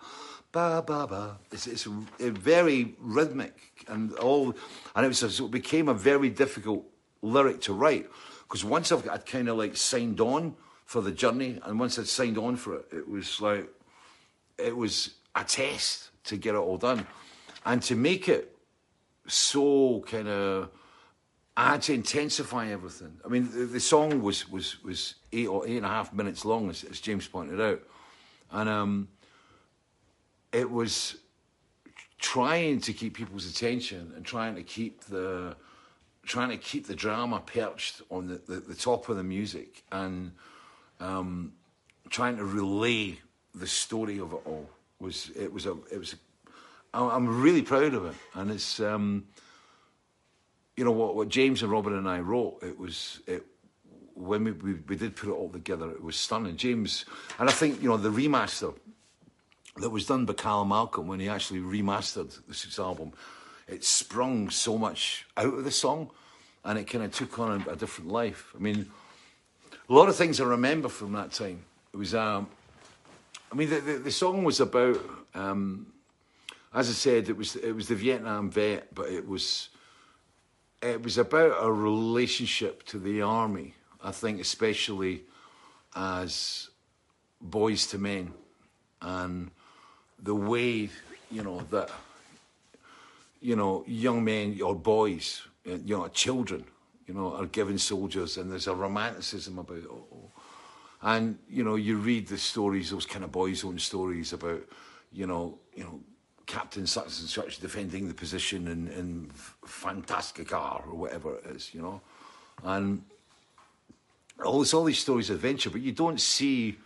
ba ba ba. It's it's a very rhythmic and all, and it was it became a very difficult lyric to write because once I've I'd kind of like signed on for the journey, and once I'd signed on for it, it was like it was a test to get it all done, and to make it so kind of I had to intensify everything. I mean, the, the song was, was, was eight or eight and a half minutes long, as, as James pointed out. And um, it was trying to keep people's attention and trying to keep the trying to keep the drama perched on the, the, the top of the music and um, trying to relay the story of it all was it was a it was a, I'm really proud of it and it's um, you know what, what James and Robin and I wrote. It was it when we, we we did put it all together. It was stunning. James and I think you know the remaster that was done by Cal Malcolm when he actually remastered this album. It sprung so much out of the song, and it kind of took on a, a different life. I mean, a lot of things I remember from that time. It was, um, I mean, the, the, the song was about, um, as I said, it was it was the Vietnam vet, but it was it was about a relationship to the army. I think, especially as boys to men, and the way you know that you know young men or boys, you know, children, you know, are given soldiers, and there's a romanticism about it all. And you know, you read the stories, those kind of boys' own stories about, you know, you know, Captain such and such defending the position in, in Fantastica or whatever it is, you know, and all it's all these stories of adventure, but you don't see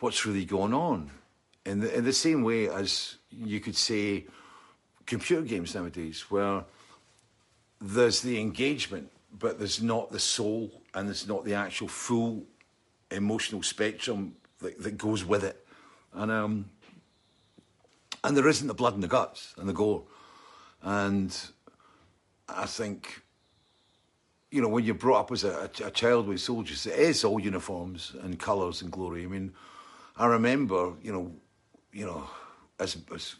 what's really going on. In the, in the same way as you could say computer games nowadays, where there's the engagement, but there's not the soul and there's not the actual full emotional spectrum that, that goes with it. And um, and there isn't the blood and the guts and the gore. And I think, you know, when you're brought up as a, a, child with soldiers, it is all uniforms and colours and glory. I mean, I remember, you know, you know, as as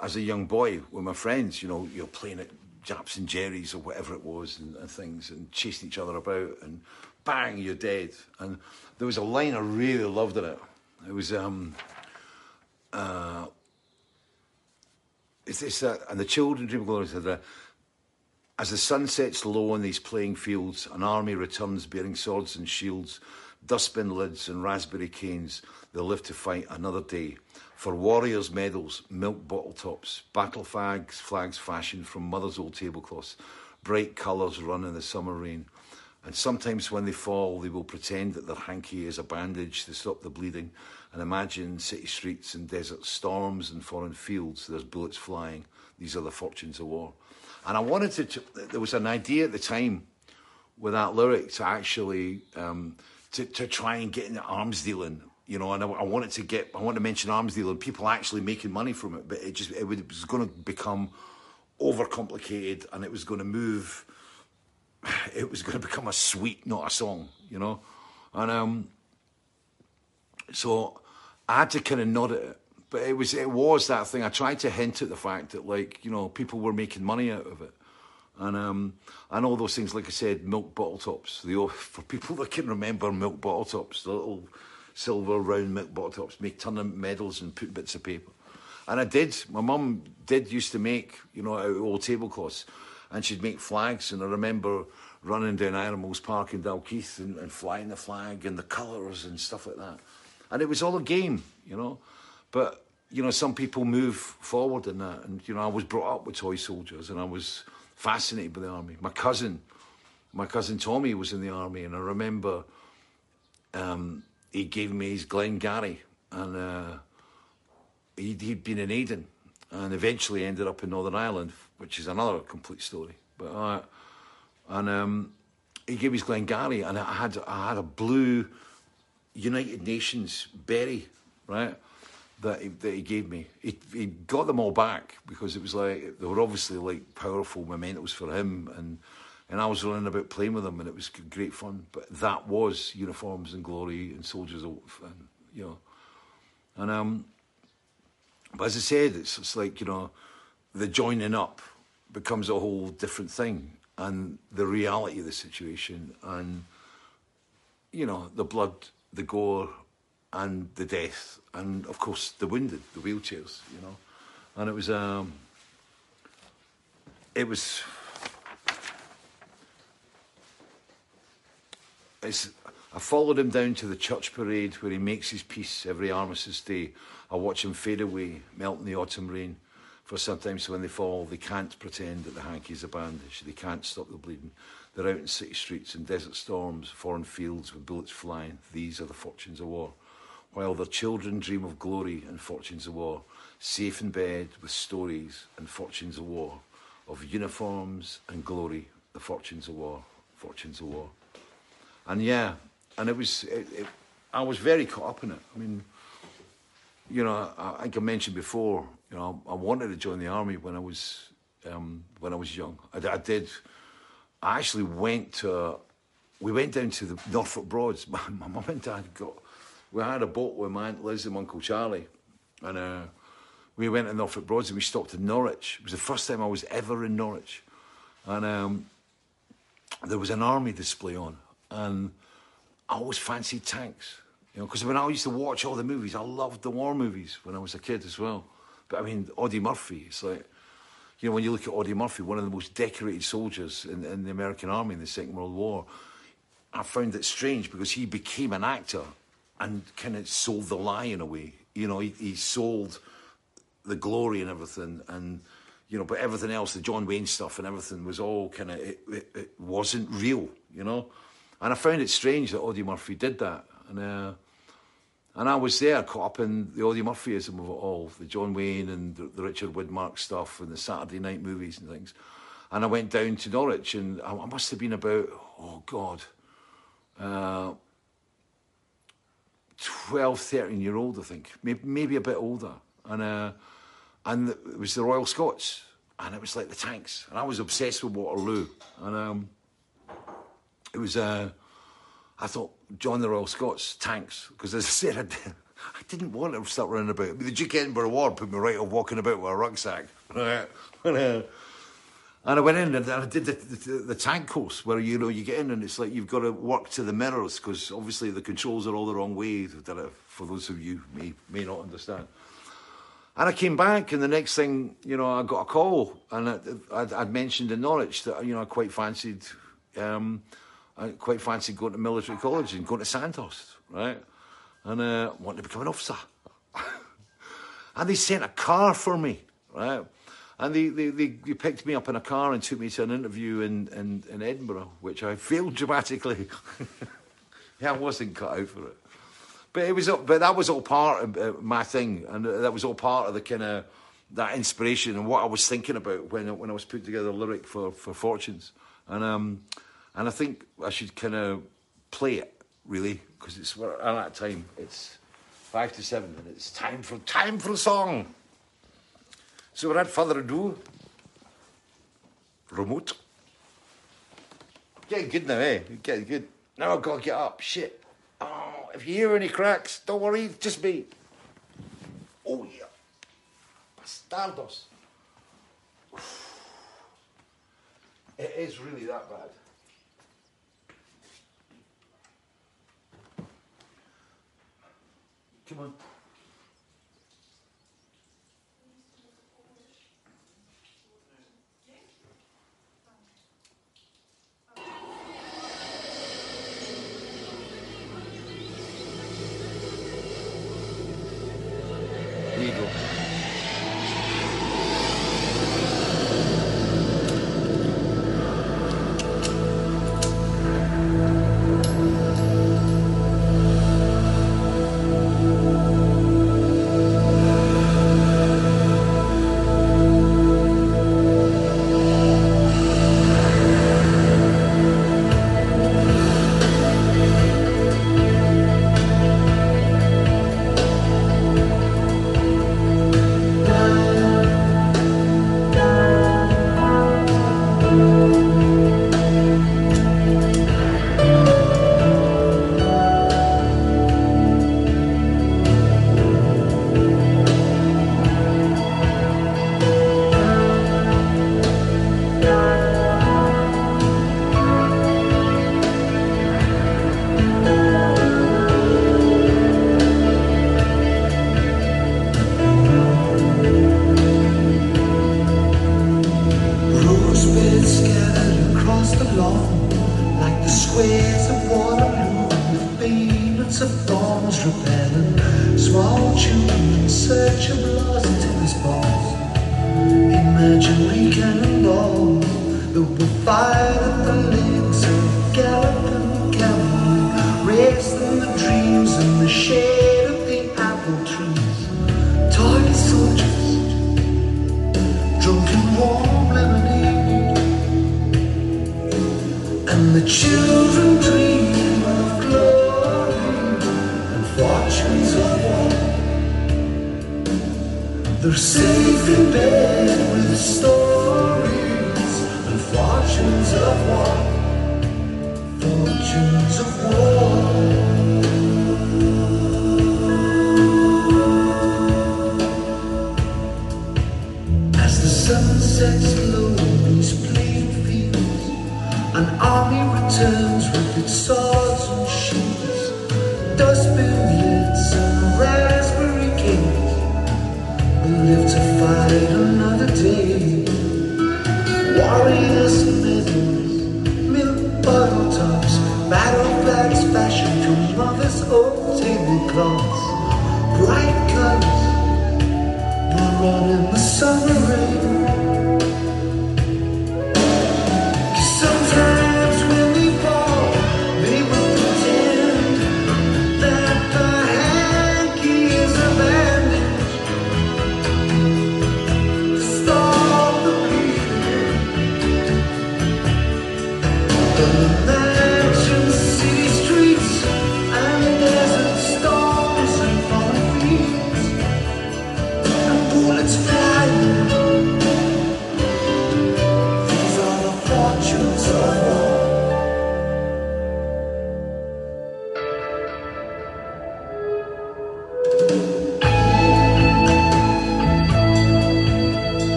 as a young boy with my friends, you know, you're playing at Japs and Jerry's or whatever it was and, and things and chasing each other about and bang, you're dead. And there was a line I really loved in it. It was, um, uh, it's, that, and the children dream of glory said that as the sun sets low on these playing fields, an army returns bearing swords and shields, dustbin lids and raspberry canes. They'll live to fight another day. For warriors' medals, milk bottle tops, battle flags, flags fashioned from mother's old tablecloths, bright colours run in the summer rain. And sometimes when they fall, they will pretend that their hanky is a bandage to stop the bleeding and imagine city streets and desert storms and foreign fields. There's bullets flying. These are the fortunes of war. And I wanted to, there was an idea at the time with that lyric to actually um, to, to try and get into arms dealing. You know, and I, I wanted to get, I wanted to mention arms dealing, people actually making money from it, but it just, it, would, it was going to become overcomplicated and it was going to move, it was going to become a suite, not a song, you know? And um, so I had to kind of nod at it. But it was it was that thing. I tried to hint at the fact that like you know people were making money out of it, and um, and all those things. Like I said, milk bottle tops. The for people that can remember milk bottle tops, the little silver round milk bottle tops, make ton of medals and put bits of paper. And I did. My mum did used to make you know out of old tablecloths, and she'd make flags. And I remember running down Animals Park in Dalkeith and, and flying the flag and the colours and stuff like that. And it was all a game, you know. But you know, some people move forward in that, and you know, I was brought up with toy soldiers, and I was fascinated by the army. My cousin, my cousin Tommy, was in the army, and I remember um, he gave me his Glengarry, and uh, he'd, he'd been in Aden, and eventually ended up in Northern Ireland, which is another complete story. But uh, and um, he gave me his Glengarry, and I had I had a blue United Nations berry, right? That he, that he gave me. He, he got them all back because it was like they were obviously like powerful mementos for him, and and I was running about playing with them, and it was great fun. But that was uniforms and glory and soldiers, and, you know. And um, but as I said, it's, it's like you know, the joining up becomes a whole different thing, and the reality of the situation, and you know, the blood, the gore, and the death, and of course the wounded, the wheelchairs, you know, and it was um, it was. It's, I followed him down to the church parade where he makes his peace every armistice day. I watch him fade away, melt in the autumn rain. For sometimes when they fall, they can't pretend that the hankies are bandaged. They can't stop the bleeding. They're out in city streets, in desert storms, foreign fields with bullets flying. These are the fortunes of war. While their children dream of glory and fortunes of war, safe in bed with stories and fortunes of war, of uniforms and glory, the fortunes of war, fortunes of war. And yeah, and it was, it, it, I was very caught up in it. I mean, you know, I, I think I mentioned before, you know, I wanted to join the army when I was, um, when I was young. I, I did, I actually went to, we went down to the Norfolk Broads. My, mum and dad got, we had a boat with my Aunt Liz and Uncle Charlie. And uh, we went to Norfolk Broads and we stopped in Norwich. It was the first time I was ever in Norwich. And um, there was an army display on. And I always fancied tanks. You know, because when I used to watch all the movies, I loved the war movies when I was a kid as well. But I mean, Audie Murphy, it's like, you know, when you look at Audie Murphy, one of the most decorated soldiers in, in the American Army in the Second World War, I found it strange because he became an actor and kind of sold the lie in a way. You know, he, he sold the glory and everything, and you know, but everything else, the John Wayne stuff and everything was all kind of it, it, it wasn't real, you know. And I found it strange that Audie Murphy did that, and uh, and I was there caught up in the Audie Murphyism of it all, the John Wayne and the, Richard Widmark stuff and the Saturday night movies and things. And I went down to Norwich, and I, I must have been about oh god. Uh, 12, 13 year old, I think, maybe, maybe a bit older. And, uh, and it was the Royal Scots, and it was like the tanks. And I was obsessed with Waterloo. And um, it was, uh, I thought, John the Royal Scots, tanks. Because as I said, I, did, I didn't want to start running about. I mean, the Duke Edinburgh War put me right off walking about with a rucksack. and, I went in and I did the, the, the, tank course where you know you get in and it's like you've got to work to the mirrors because obviously the controls are all the wrong way. For those of you may may not understand. And I came back and the next thing you know I got a call and I, I'd, I'd mentioned in Norwich that you know I quite fancied um, I quite fancied going to military college and going to Sandhurst, right? And uh, wanted to become an officer. and they sent a car for me, right? And they, they, they, they, picked me up in a car and took me to an interview in, in, in Edinburgh, which I failed dramatically. yeah, I wasn't cut out for it. But it was, but that was all part of uh, my thing, and that was all part of the kind of that inspiration and what I was thinking about when when I was putting together a lyric for for Fortunes, and um, and I think I should kind of play it really because it's we're at that time it's five to seven and it's time for time for a song. So without further ado, remote. Getting good now, eh? Getting good. Now I've got to get up. Shit. Oh, if you hear any cracks, don't worry, just me. Oh yeah. Bastardos. It is really that bad. Come on.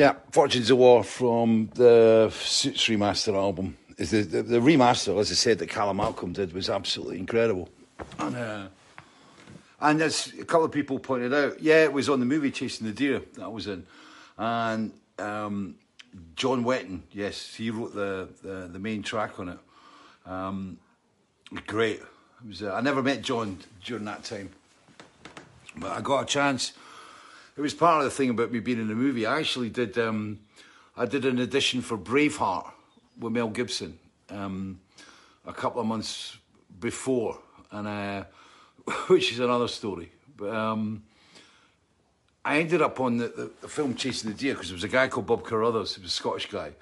Yeah, Fortunes of War from the Suits remaster album. Is the, the, the remaster, as I said, that Callum Malcolm did was absolutely incredible. And, uh, and as a couple of people pointed out, yeah, it was on the movie Chasing the Deer that I was in. And um, John Wetton, yes, he wrote the, the, the main track on it. Um, great. It was, uh, I never met John during that time, but I got a chance. It was part of the thing about me being in the movie. I actually did. Um, I did an audition for Braveheart with Mel Gibson um, a couple of months before, and uh, which is another story. But um, I ended up on the, the, the film Chasing the Deer because there was a guy called Bob Carruthers, who was a Scottish guy,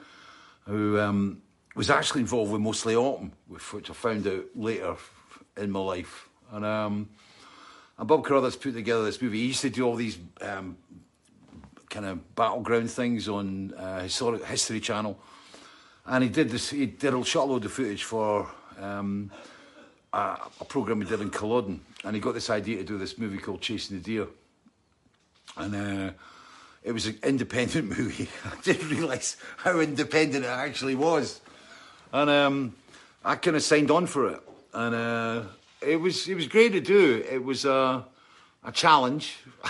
who um, was actually involved with Mostly Autumn, which I found out later in my life. And, um, and Bob Carruthers put together this movie. He used to do all these um, kind of battleground things on uh, historic History Channel, and he did this. He did a shot load of footage for um, a, a program he did in Culloden, and he got this idea to do this movie called Chasing the Deer, and. Uh, it was an independent movie. I didn't realise how independent it actually was, and um, I kind of signed on for it, and uh, it was it was great to do. It was a a challenge.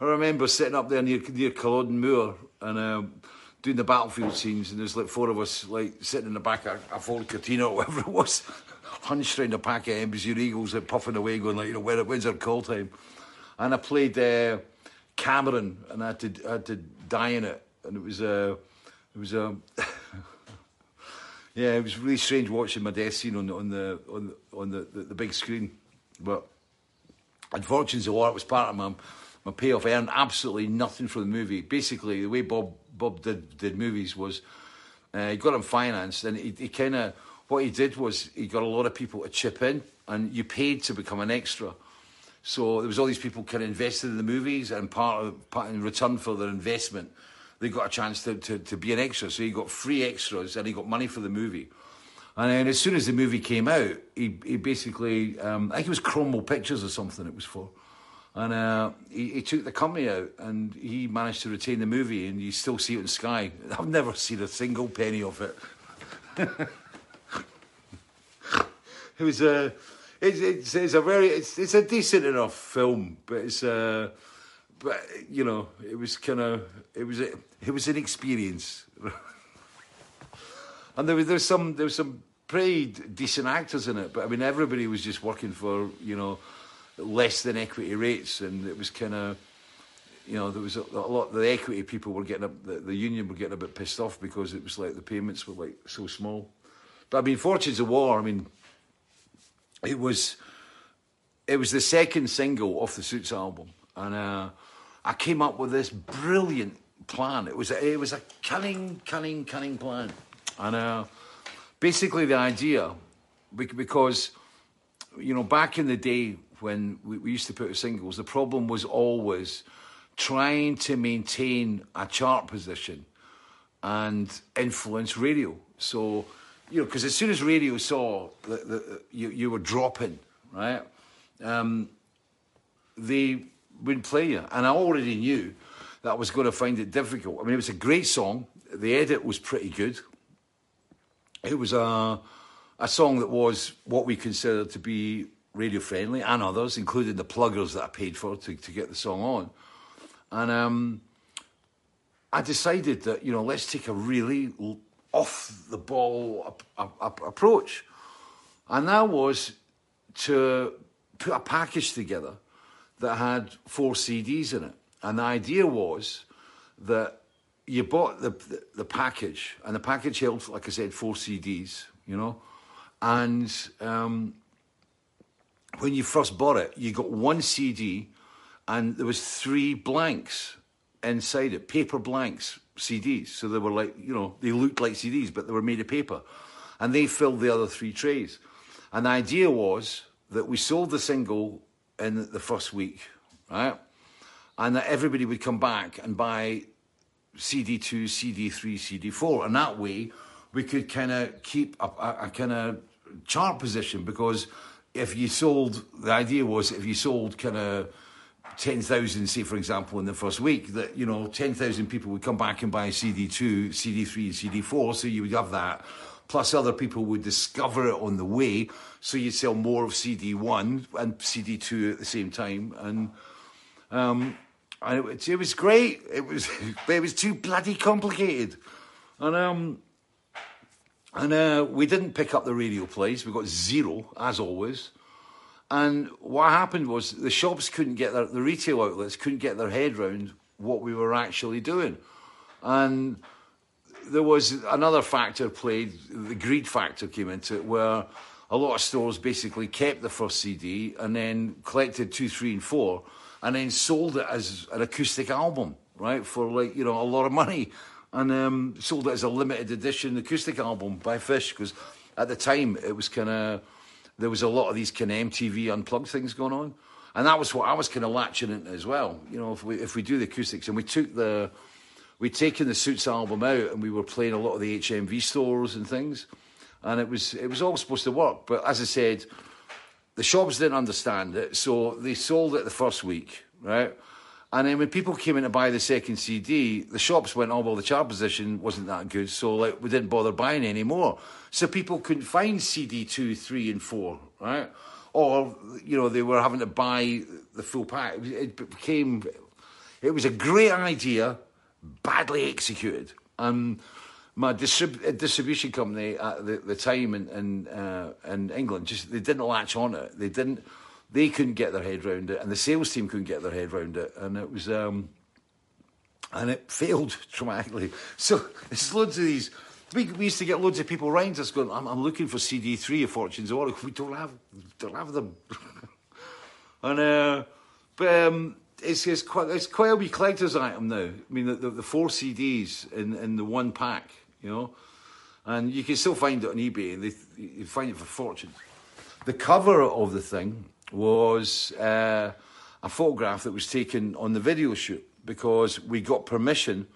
I remember sitting up there near near Culloden Moor and um, doing the battlefield scenes, and there's like four of us like sitting in the back of a Ford Cortina or whatever it was, hunched around a pack of Embassy Eagles, puffing away, going like, you know, where, when's our call time? And I played uh, Cameron, and I had to I had to die in it, and it was uh, it was um, yeah, it was really strange watching my death scene on the on the on the, on the, the, the big screen, but. Unfortunately, war it was part of my my payoff. I earned absolutely nothing from the movie. Basically, the way Bob Bob did did movies was uh, he got them financed, and he, he kind of what he did was he got a lot of people to chip in, and you paid to become an extra. So there was all these people kind of invested in the movies, and part of part in return for their investment, they got a chance to, to, to be an extra. So he got free extras, and he got money for the movie. And then as soon as the movie came out, he, he basically, um, I think it was Cromwell Pictures or something it was for. And uh, he, he took the company out and he managed to retain the movie and you still see it in Sky. I've never seen a single penny of it. it was a, it's, it's, it's a very, it's, it's a decent enough film, but it's uh, but you know, it was kind of, it was a, it was an experience. And there was there's some there was some pretty decent actors in it, but I mean everybody was just working for you know less than equity rates, and it was kind of you know there was a, a lot the equity people were getting up the, the union were getting a bit pissed off because it was like the payments were like so small. But I mean, Fortunes of War. I mean, it was it was the second single off the Suits album, and uh, I came up with this brilliant plan. It was a, it was a cunning, cunning, cunning plan, and uh, basically the idea, because you know back in the day when we, we used to put singles, the problem was always trying to maintain a chart position and influence radio. So, you know, because as soon as radio saw that that you, you were dropping, right, um, they wouldn't play you. And I already knew that I was going to find it difficult. I mean, it was a great song. The edit was pretty good. It was a, a song that was what we considered to be radio friendly and others, including the pluggers that I paid for to, to get the song on. And um, I decided that, you know, let's take a really off the ball ap- ap- ap- approach. And that was to put a package together that had four CDs in it. And the idea was that you bought the, the, the package, and the package held, like I said, four CDs, you know. And um, when you first bought it, you got one CD, and there was three blanks inside it, paper blanks, CDs. So they were like, you know, they looked like CDs, but they were made of paper, and they filled the other three trays. And the idea was that we sold the single in the first week, right? And that everybody would come back and buy CD2, CD3, CD4. And that way we could kind of keep a, a, a kind of chart position because if you sold, the idea was if you sold kind of 10,000, say, for example, in the first week, that, you know, 10,000 people would come back and buy CD2, CD3, and CD4. So you would have that. Plus, other people would discover it on the way. So you'd sell more of CD1 and CD2 at the same time. And, um, and it, it was great. It was, but it was too bloody complicated. And, um, and uh, we didn't pick up the radio plays. We got zero, as always. And what happened was the shops couldn't get their, the retail outlets couldn't get their head round what we were actually doing. And there was another factor played, the greed factor came into it, where a lot of stores basically kept the first CD and then collected two, three, and four, and then sold it as an acoustic album, right, for like, you know, a lot of money. And um, sold it as a limited edition acoustic album by Fish, because at the time it was kind of there was a lot of these kind of MTV unplugged things going on, and that was what I was kind of latching into as well. You know, if we if we do the acoustics and we took the we'd taken the Suits album out and we were playing a lot of the HMV stores and things, and it was it was all supposed to work. But as I said, the shops didn't understand it, so they sold it the first week, right? And then when people came in to buy the second CD, the shops went, oh, well, the chart position wasn't that good, so like we didn't bother buying any more. So people couldn't find CD two, three, and four, right? Or, you know, they were having to buy the full pack. It, it became, it was a great idea, badly executed. Um, my distrib- uh, distribution company at the, the time in in, uh, in England just they didn't latch on it. They didn't. They couldn't get their head round it, and the sales team couldn't get their head round it, and it was. Um, and it failed dramatically. So there's loads of these. We, we used to get loads of people writing us going, "I'm, I'm looking for CD3 of Fortunes of War. We don't have, don't have them." and uh, but um, it's, it's quite it's quite a wee collector's item now. I mean, the, the, the four CDs in, in the one pack, you know, and you can still find it on eBay, and they, you find it for fortunes. The cover of the thing was uh, a photograph that was taken on the video shoot because we got permission.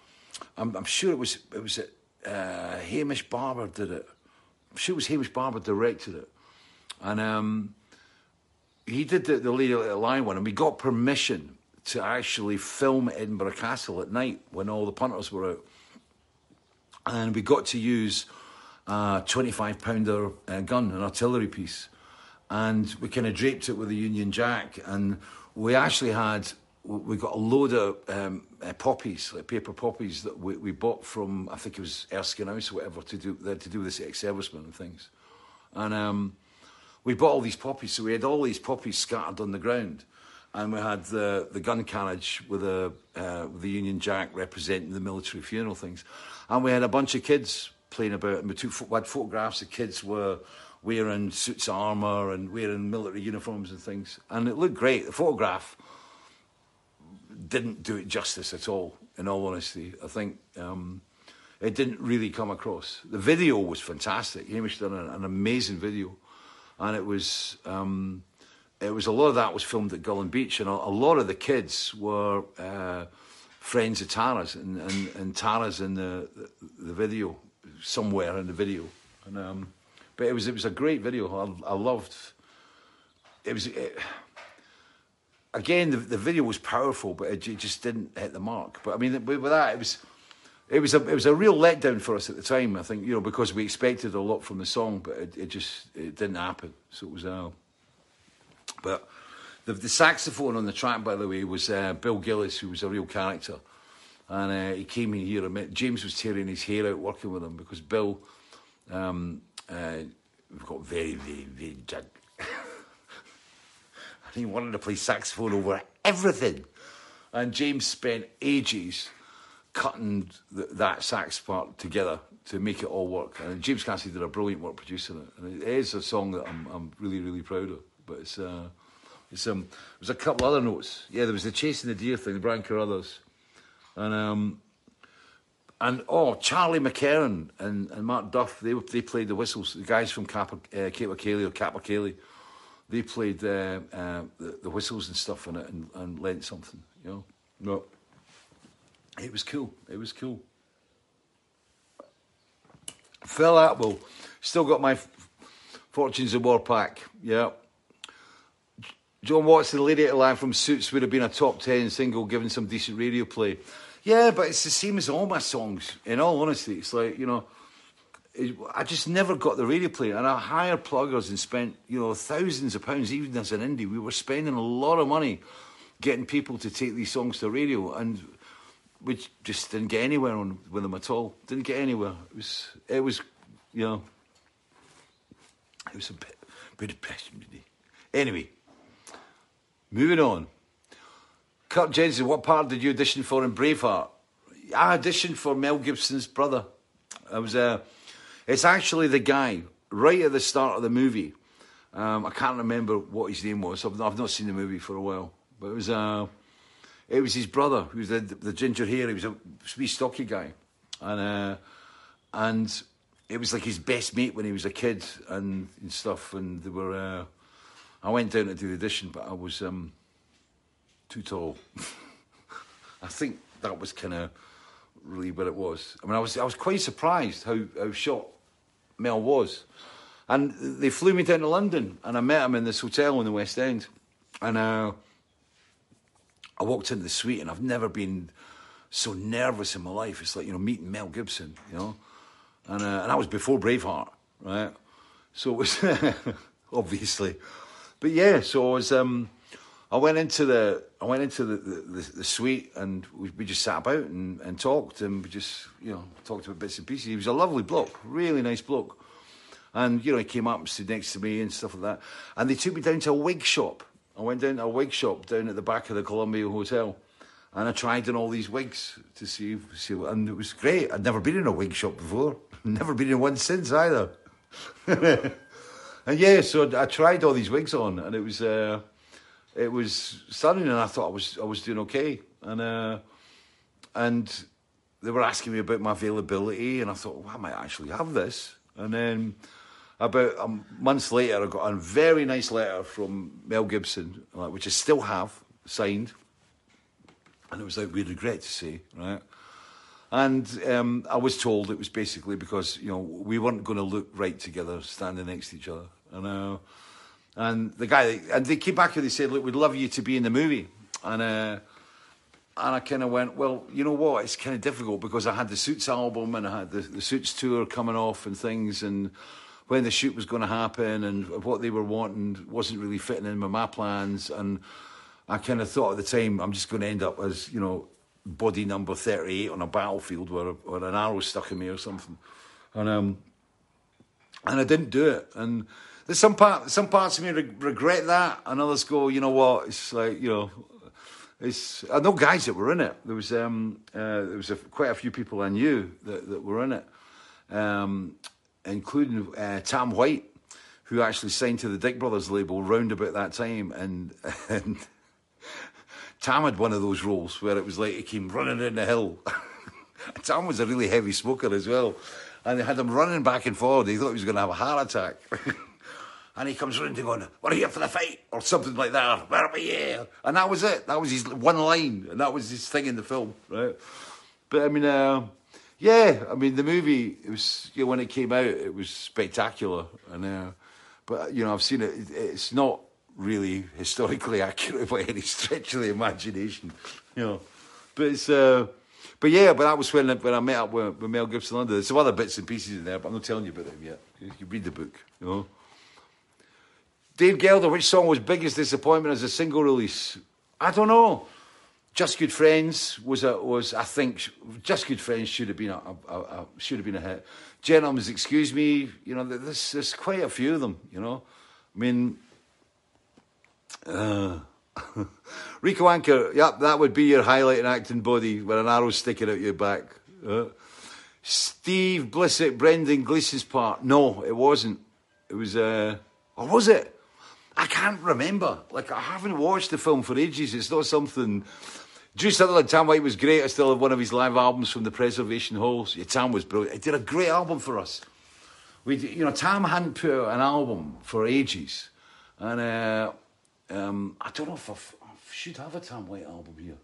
I'm, I'm sure it was it was uh, Hamish Barber did it. I'm sure it was Hamish Barber directed it, and um, he did the, the Lady Lion one, and we got permission to actually film Edinburgh Castle at night when all the punters were out, and we got to use a 25 pounder uh, gun, an artillery piece, and we kind of draped it with a Union Jack, and we actually had we got a load of um, uh, poppies, like paper poppies that we, we bought from I think it was Erskine House or whatever to do to do with this ex-servicemen and things, and. Um, we bought all these poppies, so we had all these poppies scattered on the ground, and we had the the gun carriage with a uh, with the Union Jack representing the military funeral things, and we had a bunch of kids playing about, and we took we had photographs of kids were wearing suits of armour and wearing military uniforms and things, and it looked great. The photograph didn't do it justice at all. In all honesty, I think. Um, it didn't really come across. The video was fantastic. Hamish done an, an amazing video, and it was um, it was a lot of that was filmed at Gullane Beach, and a, a lot of the kids were uh, friends of Tara's, and, and, and Tara's in the, the the video somewhere in the video, and um, but it was it was a great video. I, I loved. It was. It, again, the, the video was powerful, but it, just didn't hit the mark. But I mean, with that, it was, it was a it was a real letdown for us at the time. I think you know because we expected a lot from the song, but it, it just it didn't happen. So it was uh, but the, the saxophone on the track, by the way, was uh, Bill Gillis, who was a real character, and uh, he came in here. James was tearing his hair out working with him because Bill, um, uh, we've got very very very judge. and he wanted to play saxophone over everything. And James spent ages cutting th- that sax part together to make it all work. And James Cassidy did a brilliant work producing it. And it is a song that I'm, I'm really, really proud of. But it's, uh, it's um, there's a couple other notes. Yeah, there was the Chasing the Deer thing, the Brian Carruthers. And um, and oh, Charlie McKerron and, and Marc Duff, they they played the whistles. The guys from Kappa, uh, Cape O'Kelly or Cap O'Kelly, they played uh, uh, the, the whistles and stuff in it and, and lent something, you know. No, it was cool. It was cool. Phil Atwell, still got my Fortunes of War pack. Yeah. John Watson, the lady line from Suits would have been a top 10 single given some decent radio play. Yeah, but it's the same as all my songs, in all honesty. It's like, you know, it, I just never got the radio play. And I hired pluggers and spent, you know, thousands of pounds, even as an indie. We were spending a lot of money getting people to take these songs to radio. And we just didn't get anywhere on, with them at all. Didn't get anywhere. It was, it was you know, it was a bit, bit really. Anyway, moving on. Kurt Jensen, what part did you audition for in Braveheart? I auditioned for Mel Gibson's brother. I was uh, it's actually the guy right at the start of the movie. Um, I can't remember what his name was. I've, I've not seen the movie for a while, but it was uh, it was his brother. He was the, the ginger hair. He was a wee stocky guy, and uh, and it was like his best mate when he was a kid and, and stuff. And they were. Uh, I went down to do the audition, but I was um, too tall. I think that was kind of really what it was. I mean, I was I was quite surprised how how short Mel was, and they flew me down to London, and I met him in this hotel in the West End, and uh, I walked into the suite, and I've never been so nervous in my life. It's like you know meeting Mel Gibson, you know, and uh, and that was before Braveheart, right? So it was obviously, but yeah. So I was. Um, I went into the I went into the, the, the suite and we, we, just sat about and, and talked and we just you know talked about bits and pieces. He was a lovely bloke, really nice bloke, and you know he came up and stood next to me and stuff like that. And they took me down to a wig shop. I went down to a wig shop down at the back of the Columbia Hotel, and I tried on all these wigs to see see and it was great. I'd never been in a wig shop before, never been in one since either. and yeah, so I, tried all these wigs on, and it was. Uh, it was stunning, and I thought I was I was doing okay, and uh, and they were asking me about my availability, and I thought, well, I might actually have this, and then. About a months later, I got a very nice letter from Mel Gibson, which I still have signed, and it was like we regret to say, right? And um, I was told it was basically because you know we weren't going to look right together standing next to each other, and uh, and the guy, and they came back and they said, "Look, we'd love you to be in the movie." And uh, and I kind of went, "Well, you know what? It's kind of difficult because I had the Suits album and I had the, the Suits tour coming off and things, and when the shoot was going to happen and what they were wanting wasn't really fitting in with my plans. And I kind of thought at the time, I'm just going to end up as you know, body number 38 on a battlefield where, where an arrow stuck in me or something. And um, and I didn't do it. And there's some part, some parts of me re- regret that, and others go, you know what? It's like you know, it's. I know guys that were in it. There was um, uh, there was a, quite a few people I knew that, that were in it, um, including uh, Tam White, who actually signed to the Dick Brothers label round about that time, and and. Tam had one of those roles where it was like he came running down the hill. Tam was a really heavy smoker as well. And they had him running back and forward. He thought he was going to have a heart attack. and he comes running to going, "We're here for the fight," or something like that. Where are we here? And that was it. That was his one line, and that was his thing in the film, right? But I mean, uh, yeah, I mean, the movie it was you know, when it came out, it was spectacular, and uh, but you know, I've seen it. It's not really historically accurate by any stretch of the imagination, you know. But it's. Uh, but yeah, but that was when, when I met up with, with Mel Gibson London. There's some other bits and pieces in there, but I'm not telling you about them yet. You, you read the book, you know. Dave Gelder, which song was biggest disappointment as a single release? I don't know. Just Good Friends was a, was I think Just Good Friends should have been a, a, a should have been a hit. Gentlemen's Excuse Me, you know, there's there's quite a few of them, you know. I mean, uh, Rico Anchor, yep, that would be your highlight in acting body with an arrow sticking out your back. Uh, Steve Blissett, Brendan Gleeson's part. No, it wasn't. It was, uh, or was it? I can't remember. Like, I haven't watched the film for ages. It's not something. Juice Sutherland, Tam White was great. I still have one of his live albums from the Preservation Halls. Yeah, Tam was brilliant. He did a great album for us. We, you know, Tam hadn't put out an album for ages, and uh, um, I don't know if i should have a Tam White album here.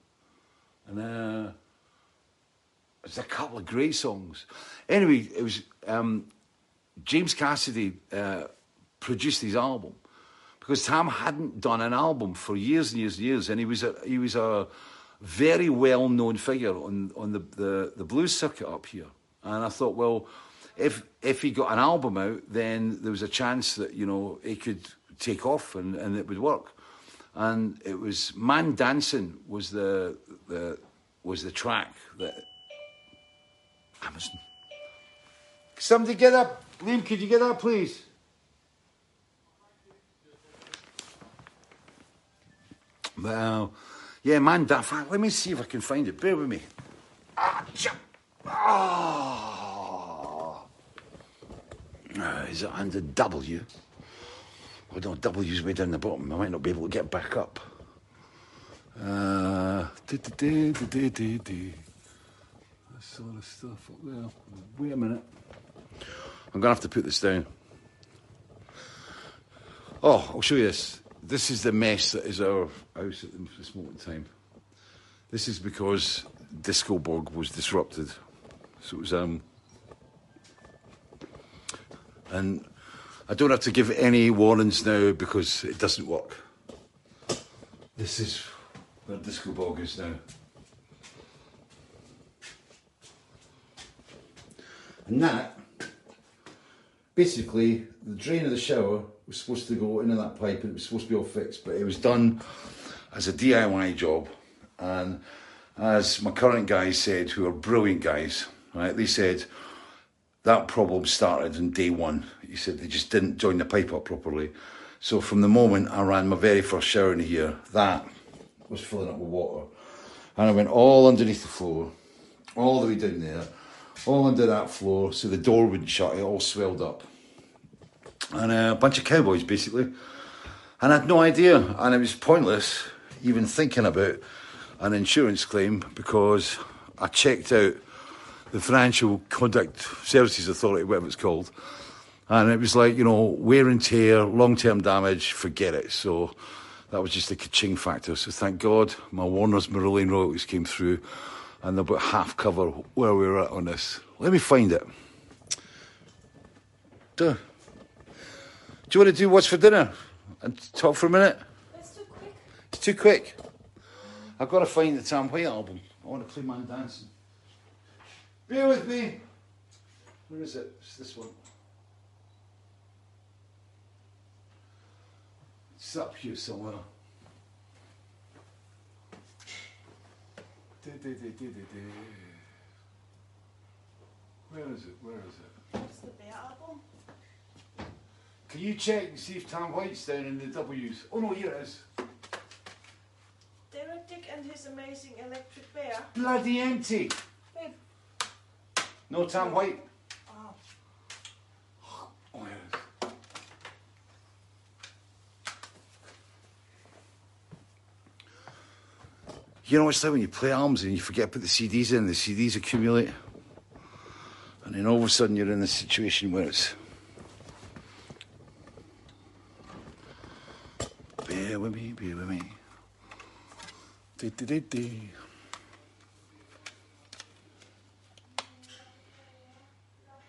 And uh, there's a couple of great songs. Anyway, it was um, James Cassidy uh, produced his album because Tam hadn't done an album for years and years and years, and he was a, he was a very well known figure on on the, the the blues circuit up here. And I thought, well, if if he got an album out, then there was a chance that you know he could take off and, and it would work. And it was Man Dancing was the the was the track that Amazon. Somebody get up, Liam. Could you get up, please? Well, yeah, man. Fact, let me see if I can find it. Bear with me. Ah, cha- ah. Uh, is it under W? Oh no, W's way down the bottom. I might not be able to get back up. Uh, do, do, do, do, do, do, do. That sort of stuff up there. Wait a minute. I'm gonna have to put this down. Oh, I'll show you this. This is the mess that is our house at this moment in time. This is because Disco Bog was disrupted. So it was um and I don't have to give any warnings now because it doesn't work. This is where Disco Bog is now. And that, basically, the drain of the shower was supposed to go into that pipe and it was supposed to be all fixed, but it was done as a DIY job. And as my current guys said, who are brilliant guys, right, they said that problem started on day one. He said they just didn't join the pipe up properly. So from the moment I ran my very first shower in here, that was filling up with water. And I went all underneath the floor, all the way down there, all under that floor, so the door wouldn't shut, it all swelled up. And uh, a bunch of cowboys, basically. And I had no idea, and it was pointless even thinking about an insurance claim because I checked out the Financial Conduct Services Authority, whatever it's called, and it was like, you know, wear and tear, long term damage, forget it. So that was just a ka-ching factor. So thank God my Warner's Marillion royalties came through and they're about half cover where we were at on this. Let me find it. Duh. Do you want to do what's for dinner and talk for a minute? That's too quick. It's too quick. I've got to find the Tam White album. I want to play Man Dancing. Bear with me. Where is it? It's this one. It's up here somewhere. Du- du- du- du- du- du. Where is it? Where is it? It's the Bear album. Can you check and see if Tam White's down in the W's? Oh no, here it is. Derek Dick and his amazing electric bear. Bloody empty. Babe. No Tam White. Oh, Oh, here it is. You know what's like when you play albums and you forget to put the CDs in, the CDs accumulate. And then all of a sudden you're in this situation where it's. Bear with me, bear with me. Dee, dee, dee.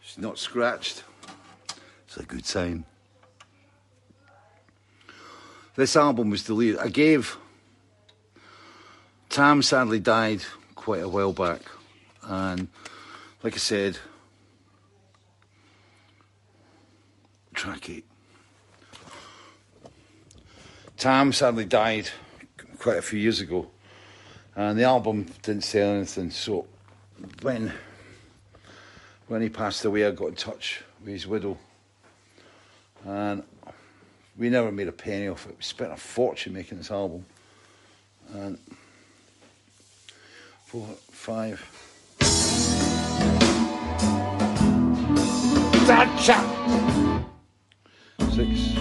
It's not scratched. It's a good sign. This album was deleted. I gave. Tam sadly died quite a while back. And like I said, track eight. Tam sadly died quite a few years ago. And the album didn't sell anything. So when when he passed away, I got in touch with his widow. And we never made a penny off it. We spent a fortune making this album. And four, five. Gotcha! Six,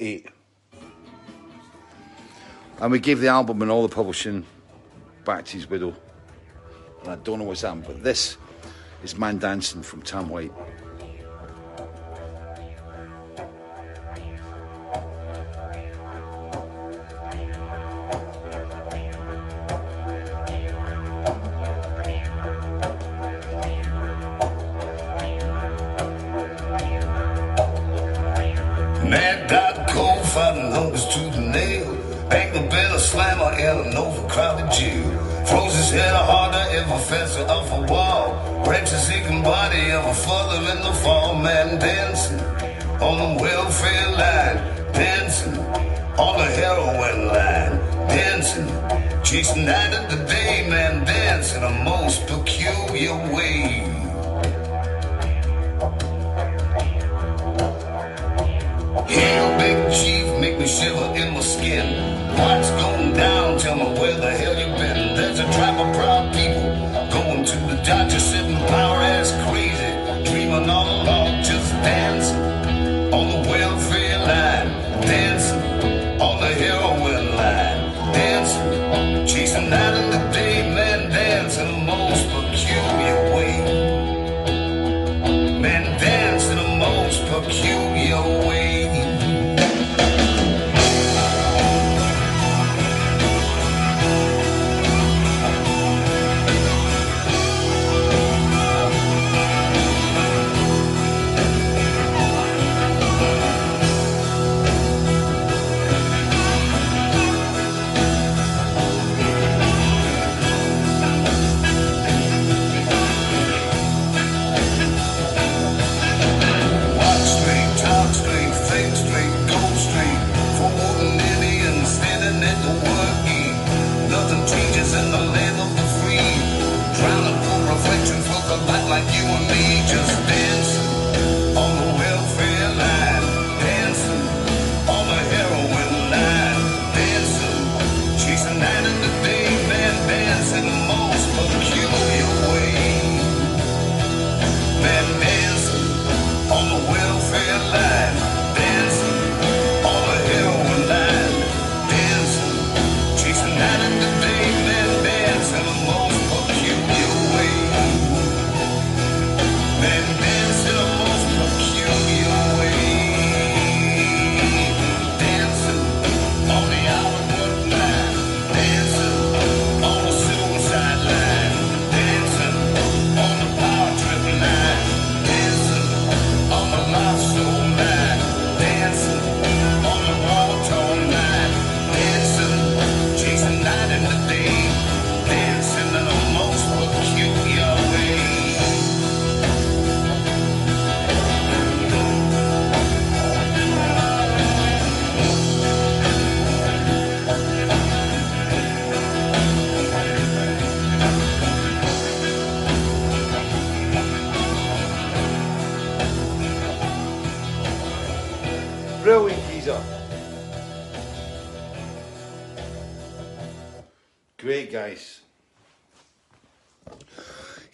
eight. And we gave the album and all the publishing back to his widow. And I don't know what's happened, but this is Man Dancing from Tam White. Further the fall. Man dancing on the welfare line. Dancing on the heroin line. Dancing, chasing night of the day. Man dancing in a most peculiar way. Hell, big chief, make me shiver in my skin. What's going down? Tell me where the hell you been. There's a tribe of proud people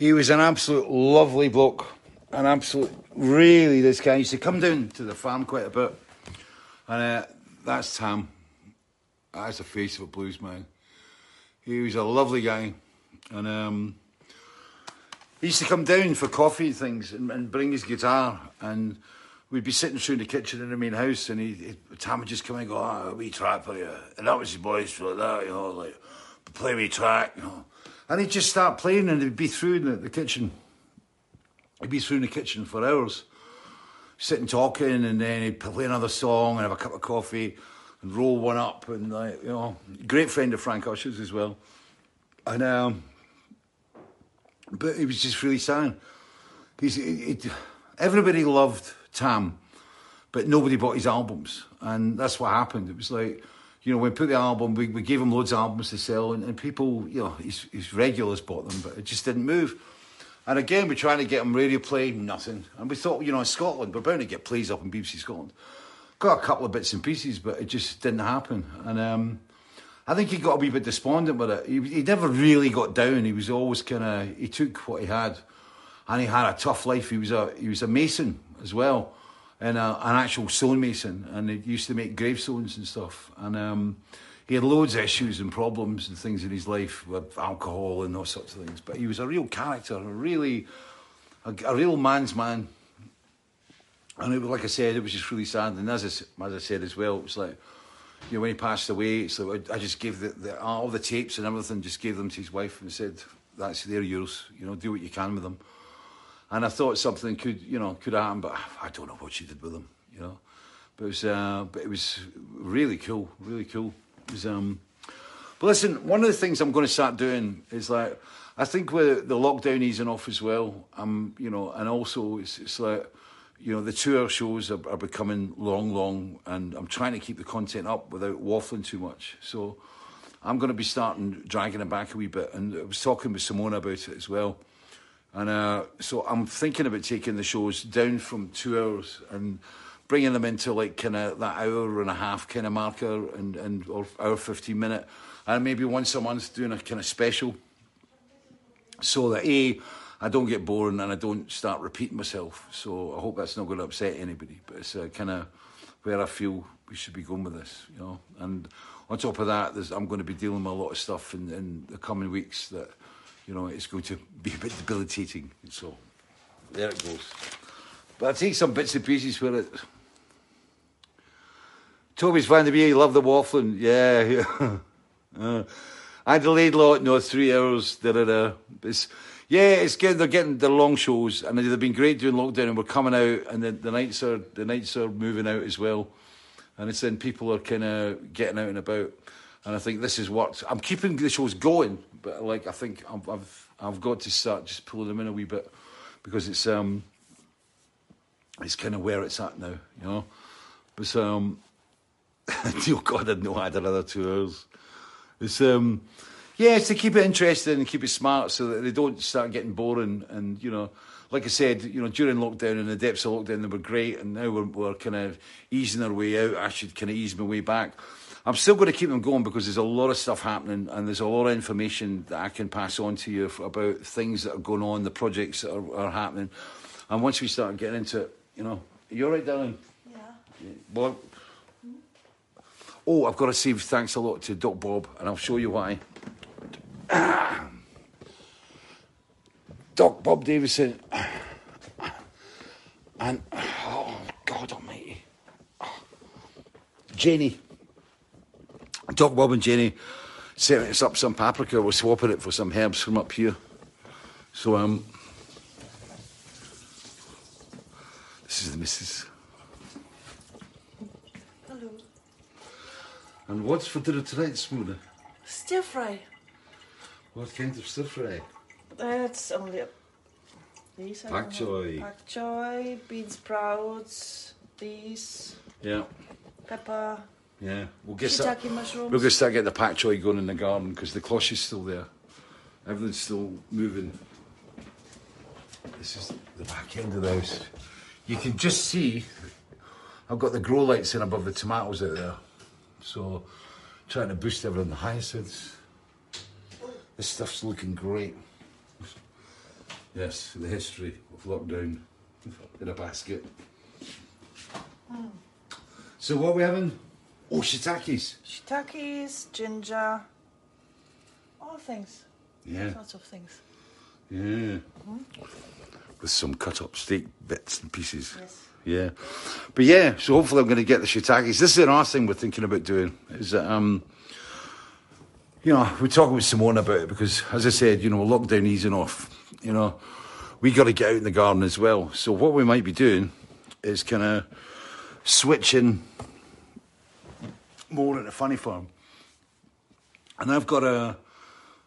He was an absolute lovely bloke. An absolute, really, this guy used to come down to the farm quite a bit. And uh, that's Tam. That's the face of a blues man. He was a lovely guy. And um, he used to come down for coffee and things and, and bring his guitar and we'd be sitting through in the kitchen in the main house and he, he Tam would just come and go, oh, a wee track for you. And that was his voice like that, you know, like play wee track, you know. And he'd just start playing and he'd be through in the, the kitchen. He'd be through in the kitchen for hours, sitting talking and then he'd play another song and have a cup of coffee and roll one up and like, you know, great friend of Frank Usher's as well. And um but he was just really sad. He's, he, he- everybody loved Tam, but nobody bought his albums, and that's what happened. It was like, you know, we put the album, we, we gave him loads of albums to sell, and, and people, you know, his, his regulars bought them, but it just didn't move. And again, we're trying to get him radio play, nothing. And we thought, you know, in Scotland, we're bound to get plays up in BBC Scotland. Got a couple of bits and pieces, but it just didn't happen. And um, I think he got a wee bit despondent with it. He, he never really got down. He was always kind of he took what he had, and he had a tough life. He was a he was a mason as well, and a, an actual stonemason, and he used to make gravestones and stuff. And um, he had loads of issues and problems and things in his life with alcohol and those sorts of things. But he was a real character, a really a, a real man's man. And it like I said, it was just really sad. And as I, as I said as well, it was like, you know, when he passed away, it's like I just gave the, the, all the tapes and everything, just gave them to his wife and said, "That's they're yours. You know, do what you can with them." And I thought something could, you know, could happen, but I don't know what she did with them. You know, but it was, uh, but it was really cool, really cool. It was, um, But listen, one of the things I'm going to start doing is like, I think with the lockdown easing off as well, um, you know, and also it's, it's like, you know, the tour shows are, are becoming long, long, and I'm trying to keep the content up without waffling too much. So I'm going to be starting dragging it back a wee bit. And I was talking with Simone about it as well. And uh, so I'm thinking about taking the shows down from two hours and bringing them into like kind of that hour and a half kind of marker and, and or hour 15 minute. And maybe once a month doing a kind of special so that A, I don't get boring and I don't start repeating myself. So I hope that's not going to upset anybody. But it's uh, kind of where I feel we should be going with this, you know. And on top of that, I'm going to be dealing with a lot of stuff in, in the coming weeks that, you know, it's going to be a bit debilitating. So there it goes. But I take some bits and pieces where it. Toby's Van der Bee, love the waffling. Yeah, yeah. Uh, I delayed a lot, no, three hours. Da, da, da. It's, yeah, it's getting they're getting the long shows, and they've been great during lockdown. And we're coming out, and the, the nights are the nights are moving out as well, and it's then people are kind of getting out and about. And I think this is what I'm keeping the shows going, but like I think I've I've, got to start just pulling them in a wee bit because it's um it's kind of where it's at now, you know. But um, oh God, I didn't know I had another two hours. It's um, yeah, it's to keep it interesting and keep it smart so that they don't start getting boring. And you know, like I said, you know, during lockdown and the depths of lockdown, they were great, and now we're, we're kind of easing our way out. I should kind of ease my way back. I'm still going to keep them going because there's a lot of stuff happening and there's a lot of information that I can pass on to you about things that are going on, the projects that are, are happening. And once we start getting into it, you know, you're right, darling. Yeah. Well, oh, I've got to say thanks a lot to Doc Bob, and I'll show you why. Doc Bob Davison, and oh God Almighty, Jenny. Doc Bob and Jenny setting us up some paprika. We're swapping it for some herbs from up here. So um, this is the missus. Hello. And what's for dinner tonight, Smoothie? Stir fry. What kind of stir fry? That's only a. These Pak choy. Pak choy, bean sprouts, these, Yeah, pepper, yeah. We'll get shiitake mushrooms. We're going to start getting the pak choy going in the garden because the cloche is still there. Everything's still moving. This is the back end of the house. You can just see I've got the grow lights in above the tomatoes out there. So trying to boost everything. The hyacinths. This stuff's looking great. Yes, the history of lockdown in a basket. Hmm. So what are we having? Oh, shiitakes. Shiitakes, ginger, all things. Yeah. Lots of things. Yeah. With some cut up steak bits and pieces. Yes. Yeah. But yeah, so hopefully I'm going to get the shiitakes. This is another thing we're thinking about doing. Is that, um, you know, we're talking with Simone about it because, as I said, you know, lockdown easing off. You know, we got to get out in the garden as well. So what we might be doing is kind of switching more into funny farm. And I've got to,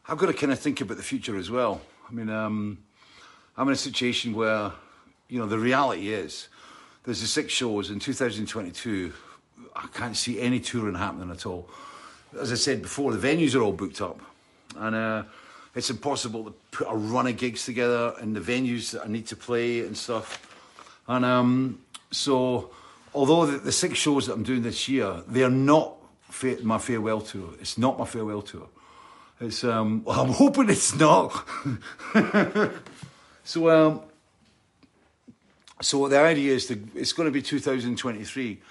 I've got to kind of think about the future as well. I mean, um, I'm in a situation where, you know, the reality is there's the six shows in 2022. I can't see any touring happening at all. As I said before, the venues are all booked up, and uh, it's impossible to put a run of gigs together in the venues that I need to play and stuff. And um, so, although the, the six shows that I'm doing this year, they're not fa- my farewell tour. It's not my farewell tour. It's um, I'm hoping it's not. so um, so the idea is to, it's going to be 2023,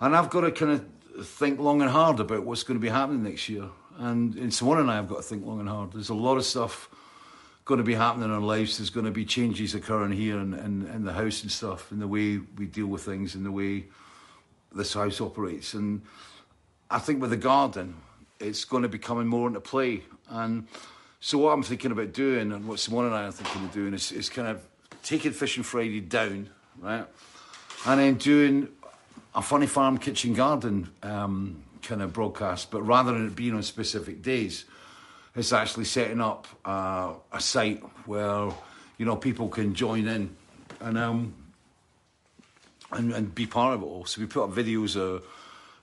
and I've got to kind of think long and hard about what's going to be happening next year. And, and Simone and I have got to think long and hard. There's a lot of stuff going to be happening in our lives. There's going to be changes occurring here in, in, in the house and stuff, and the way we deal with things, and the way this house operates. And I think with the garden, it's going to be coming more into play. And so what I'm thinking about doing, and what Simone and I are thinking of doing, is, is kind of taking Fishing Friday down, right, and then doing a funny farm kitchen garden um, kind of broadcast, but rather than it being on specific days, it's actually setting up uh, a site where you know people can join in and um, and, and be part of it all. So we put up videos of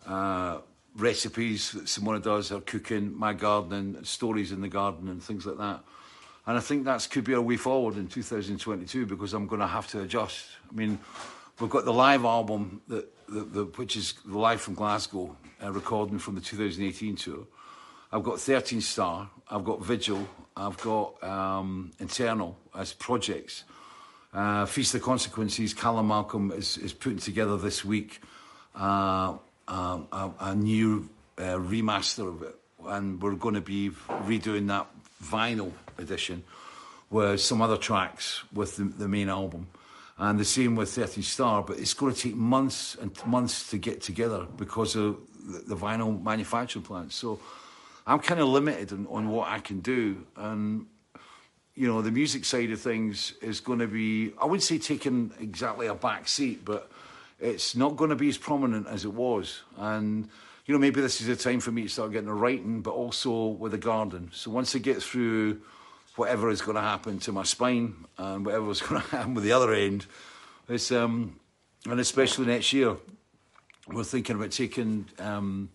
uh, recipes that Simone does, her cooking, my gardening, stories in the garden, and things like that. And I think that could be our way forward in 2022 because I'm going to have to adjust. I mean, we've got the live album, that, the, the, which is the live from Glasgow, uh, recording from the 2018 tour. I've got 13 Star, I've got Vigil, I've got um, Internal as projects. Uh, Feast of Consequences, Callum Malcolm is, is putting together this week uh, um, a, a new uh, remaster of it, and we're going to be redoing that vinyl edition with some other tracks with the, the main album. And the same with 13 Star, but it's going to take months and months to get together because of the, the vinyl manufacturing plant. So I'm kind of limited on, on what I can do. And, you know, the music side of things is going to be, I wouldn't say taking exactly a back seat, but it's not going to be as prominent as it was. And, you know, maybe this is a time for me to start getting a writing, but also with a garden. So once I get through whatever is going to happen to my spine and whatever is going to happen with the other end, it's, um, and especially next year, we're thinking about taking um,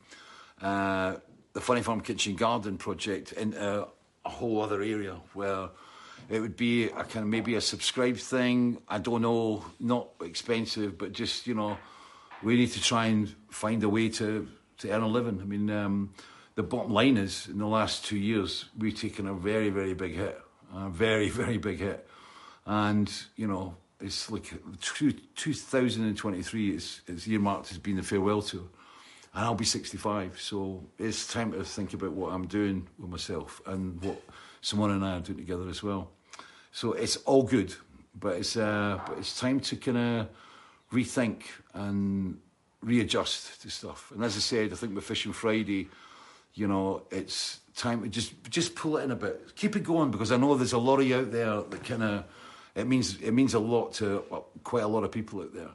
uh, the Funny Farm Kitchen Garden project into a whole other area where it would be a kind of maybe a subscribe thing. I don't know, not expensive, but just you know, we need to try and find a way to to earn a living. I mean, um, the bottom line is in the last two years we've taken a very very big hit, a very very big hit, and you know it's like two, 2023 is is earmarked as being the farewell tour. And I'll be 65, so it's time to think about what I'm doing with myself and what Simone and I are doing together as well. So it's all good, but it's uh, but it's time to kind of rethink and readjust to stuff. And as I said, I think with Fishing Friday, you know, it's time to just just pull it in a bit, keep it going because I know there's a lot of you out there that kind of it means it means a lot to well, quite a lot of people out there,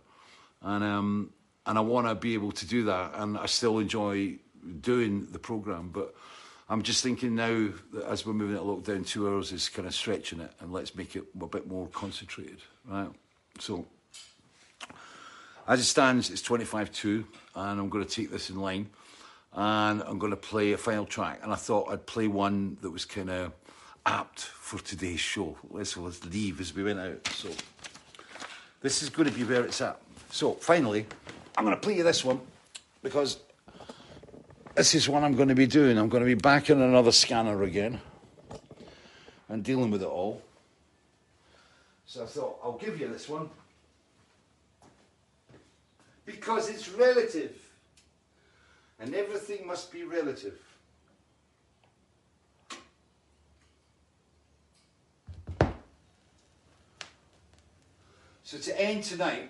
and um, and I want to be able to do that, and I still enjoy doing the program, but. I'm just thinking now that as we're moving at lockdown, two hours is kind of stretching it, and let's make it a bit more concentrated, right? So, as it stands, it's 25-2, and I'm going to take this in line, and I'm going to play a final track. And I thought I'd play one that was kind of apt for today's show. Let's, let's leave as we went out. So, this is going to be where it's at. So, finally, I'm going to play you this one because this is what I'm going to be doing. I'm going to be back in another scanner again and dealing with it all. So I thought I'll give you this one because it's relative and everything must be relative. So to end tonight,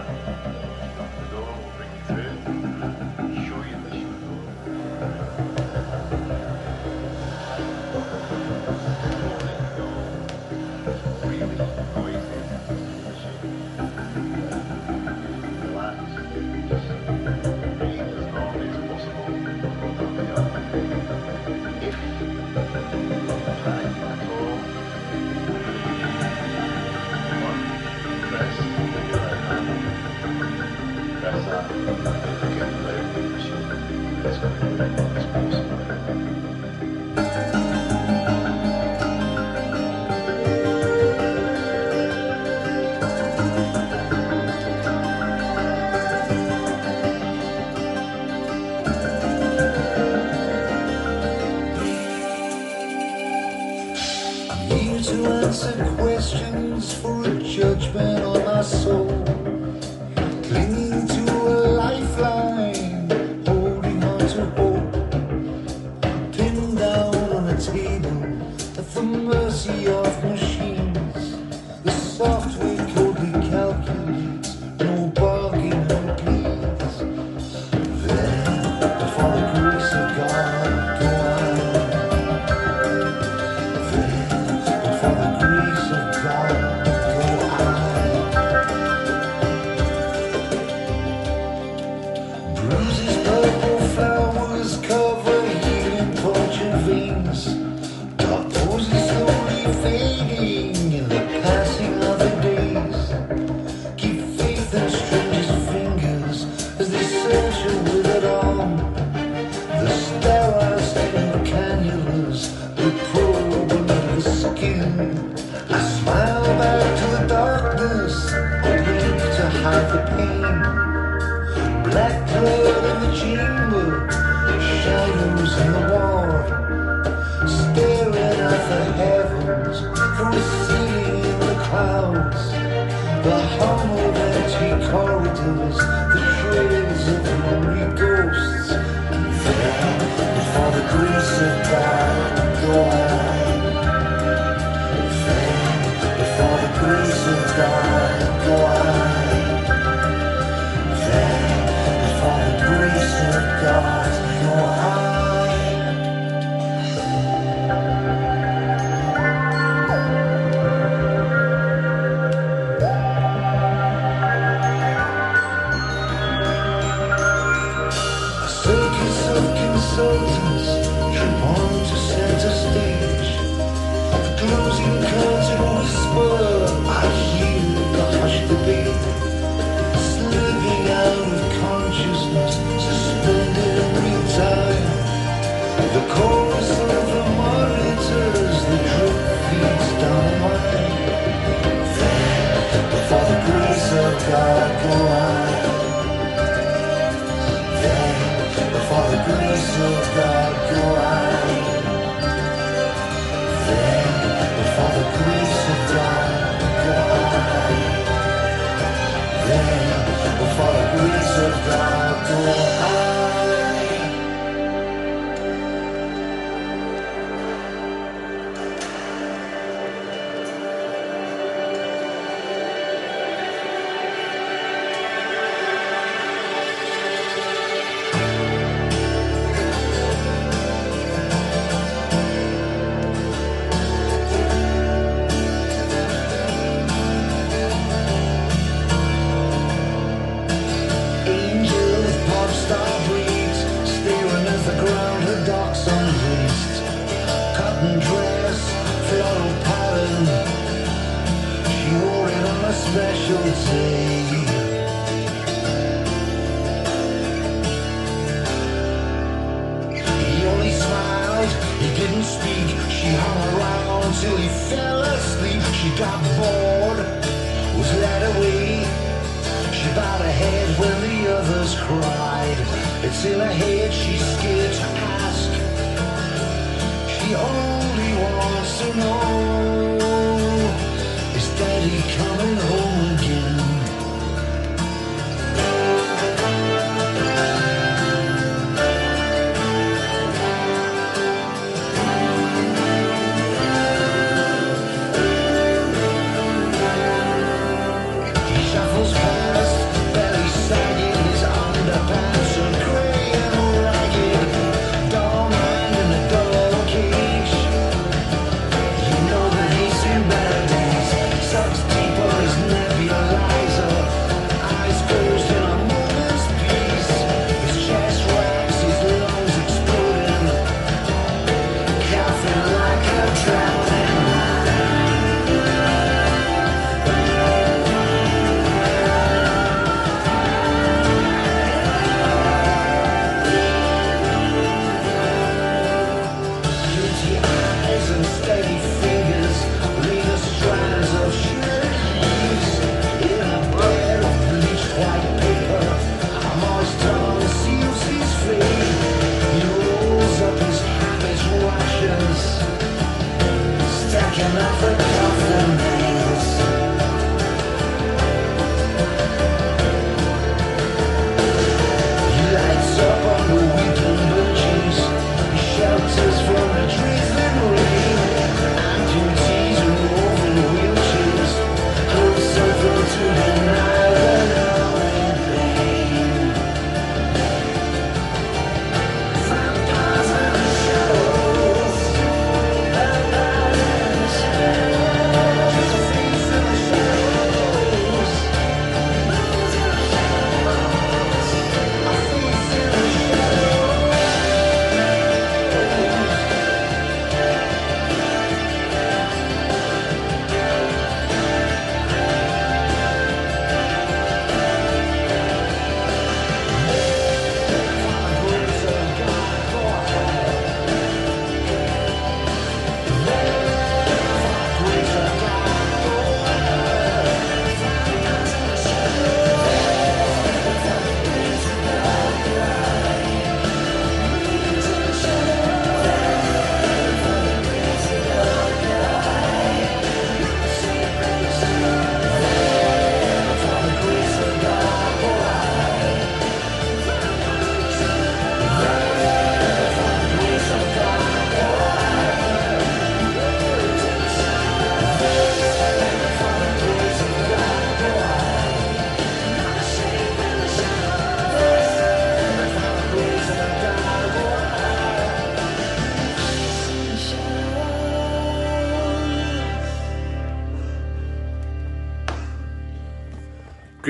questions for a judgment on my soul.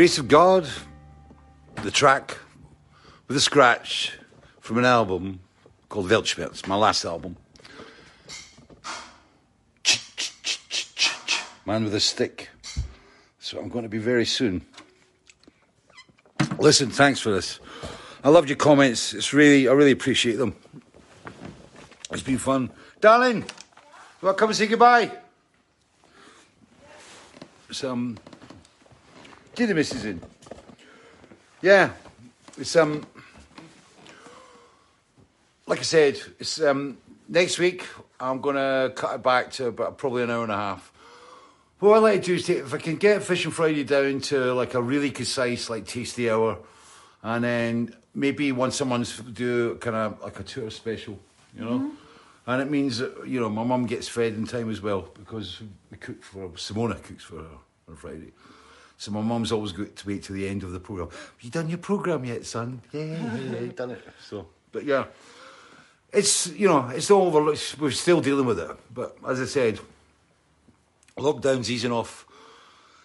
Grace of God, the track with a scratch from an album called Weltschmerz, my last album. Man with a stick. So I'm going to be very soon. Listen, thanks for this. I loved your comments. It's really, I really appreciate them. It's been fun. Darling, want to come and say goodbye? Um, get the missus in. Yeah, it's, um, like I said, it's, um, next week I'm to cut it back to about probably an hour and a half. What I like to do is take, if I can get Fishing Friday down to like a really concise, like tasty hour, and then maybe once a month do kind of like a tour special, you know. And it means that you know my mum gets fed in time as well because we cook for Simone cooks for her on Friday. So my mum's always got to wait till the end of the program. Have you done your program yet, son? Yeah, yeah, yeah, done it. So, but yeah, it's you know it's all over. We're still dealing with it, but as I said, lockdown's easing off.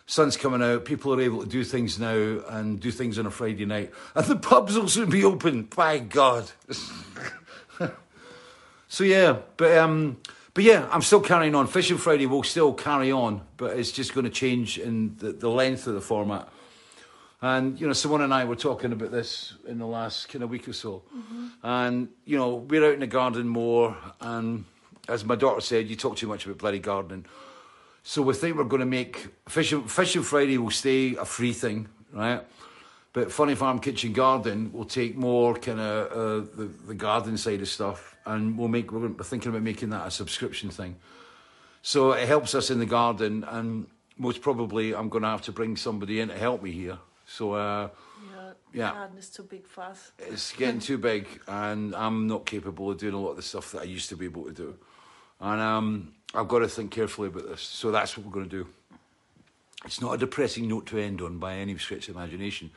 Sun's coming out. People are able to do things now and do things on a Friday night, and the pubs will soon be open. By God. so yeah, but um, but yeah, I'm still carrying on. Fishing Friday will still carry on, but it's just going to change in the, the length of the format. And you know, Simone and I were talking about this in the last kind of week or so. And you know, we're out in the garden more, and as my daughter said, you talk too much about bloody gardening. So we think we're going to make Fishing, Fishing Friday will stay a free thing, right? But Funny Farm Kitchen Garden will take more kind of uh, the, the garden side of stuff, and we'll make. We're thinking about making that a subscription thing. So it helps us in the garden, and most probably I'm going to have to bring somebody in to help me here. So uh, Yeah, Yeah. garden is too big for us. it's getting too big, and I'm not capable of doing a lot of the stuff that I used to be able to do. And um, I've got to think carefully about this. So that's what we're going to do. It's not a depressing note to end on by any stretch of imagination,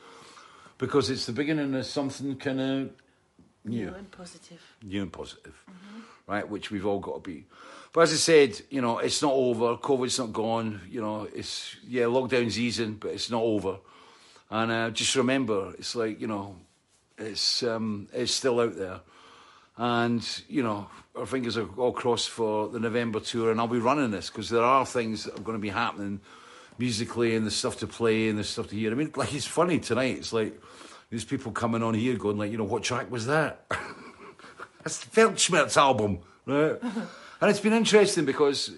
because it's the beginning of something kind of new New and positive. new and positive, right? Which we've all got to be. But as I said, you know, it's not over. COVID's not gone. You know, it's yeah, lockdown's easing, but it's not over. And uh, just remember, it's like you know, it's um, it's still out there, and you know, our fingers are all crossed for the November tour, and I'll be running this because there are things that are going to be happening musically, and the stuff to play, and the stuff to hear. I mean, like it's funny tonight. It's like there's people coming on here going like, you know, what track was that? That's the Weltschmerz album, right? and it's been interesting because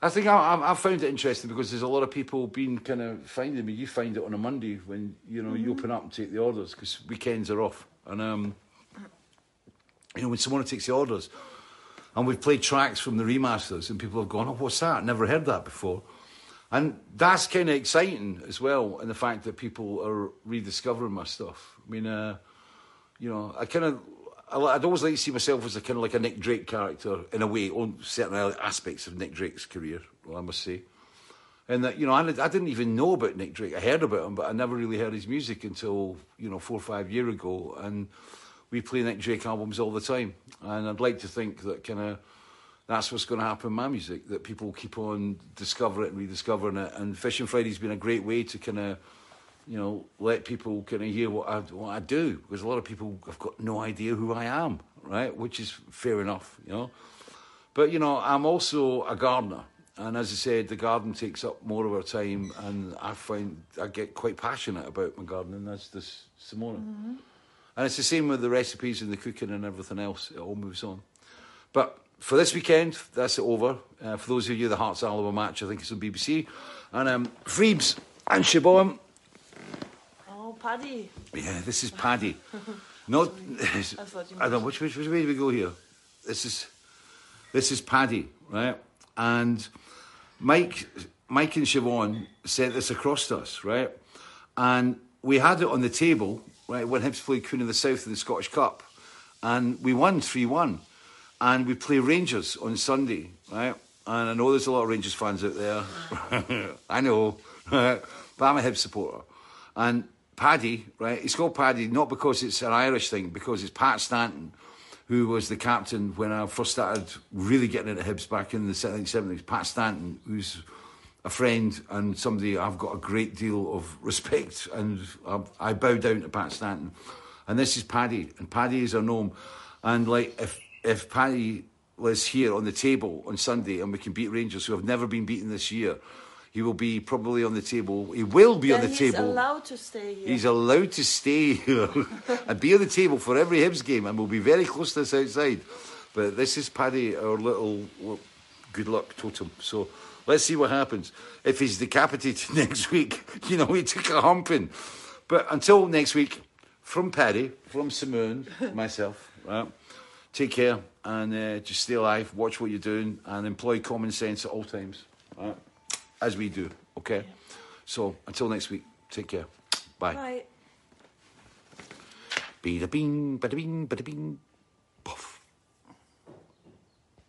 I think I, I, I found it interesting because there's a lot of people been kind of finding me. You find it on a Monday when you know you open up and take the orders because weekends are off, and um, you know when someone takes the orders, and we've played tracks from the remasters, and people have gone, "Oh, what's that? Never heard that before." And that's kind of exciting as well, and the fact that people are rediscovering my stuff. I mean, uh, you know, I kind of, I'd always like to see myself as a kind of like a Nick Drake character in a way, on certain aspects of Nick Drake's career, well, I must say. And that, you know, I, I didn't even know about Nick Drake. I heard about him, but I never really heard his music until, you know, four or five years ago. And we play Nick Drake albums all the time. And I'd like to think that kind of, that's what's going to happen in my music, that people keep on discovering it and rediscovering it. And Fishing Friday's been a great way to kind of, you know, let people kind of hear what I, what I do. Because a lot of people have got no idea who I am, right? Which is fair enough, you know. But, you know, I'm also a gardener. And as I said, the garden takes up more of our time. And I find I get quite passionate about my gardening. That's this Simone. Mm-hmm. And it's the same with the recipes and the cooking and everything else. It all moves on. But for this weekend, that's it over. Uh, for those of you, the Hearts Alaba match, I think it's on BBC. And um, Freebs and Siobhan. Oh, Paddy. Yeah, this is Paddy. Not. I don't know which, which which way do we go here. This is this is Paddy, right? And Mike Mike and Siobhan sent this across to us, right? And we had it on the table, right, when Hibs played Queen of the South in the Scottish Cup. And we won 3 1. And we play Rangers on Sunday, right? And I know there's a lot of Rangers fans out there. I know. But I'm a Hibs supporter. And Paddy, right, it's called Paddy not because it's an Irish thing, because it's Pat Stanton, who was the captain when I first started really getting into Hibs back in the 70s. Pat Stanton, who's a friend and somebody I've got a great deal of respect, and I, I bow down to Pat Stanton. And this is Paddy, and Paddy is a gnome. And like, if if Paddy was here on the table on Sunday and we can beat Rangers, who have never been beaten this year, he will be probably on the table. He will be on the he's table. allowed to stay here. He's allowed to stay here and be on the table for every Hibs game, and we'll be very close to this outside. But this is Paddy, our little good luck totem. So let's see what happens. If he's decapitated next week, you know, he took a humping. But until next week, from Paddy, from Simone, myself, right, take care and uh, just stay alive, watch what you're doing, and employ common sense at all times, right, as we do, okay? So until next week, take care. Bye. Bye. Bada bing, bada bing, bada bing.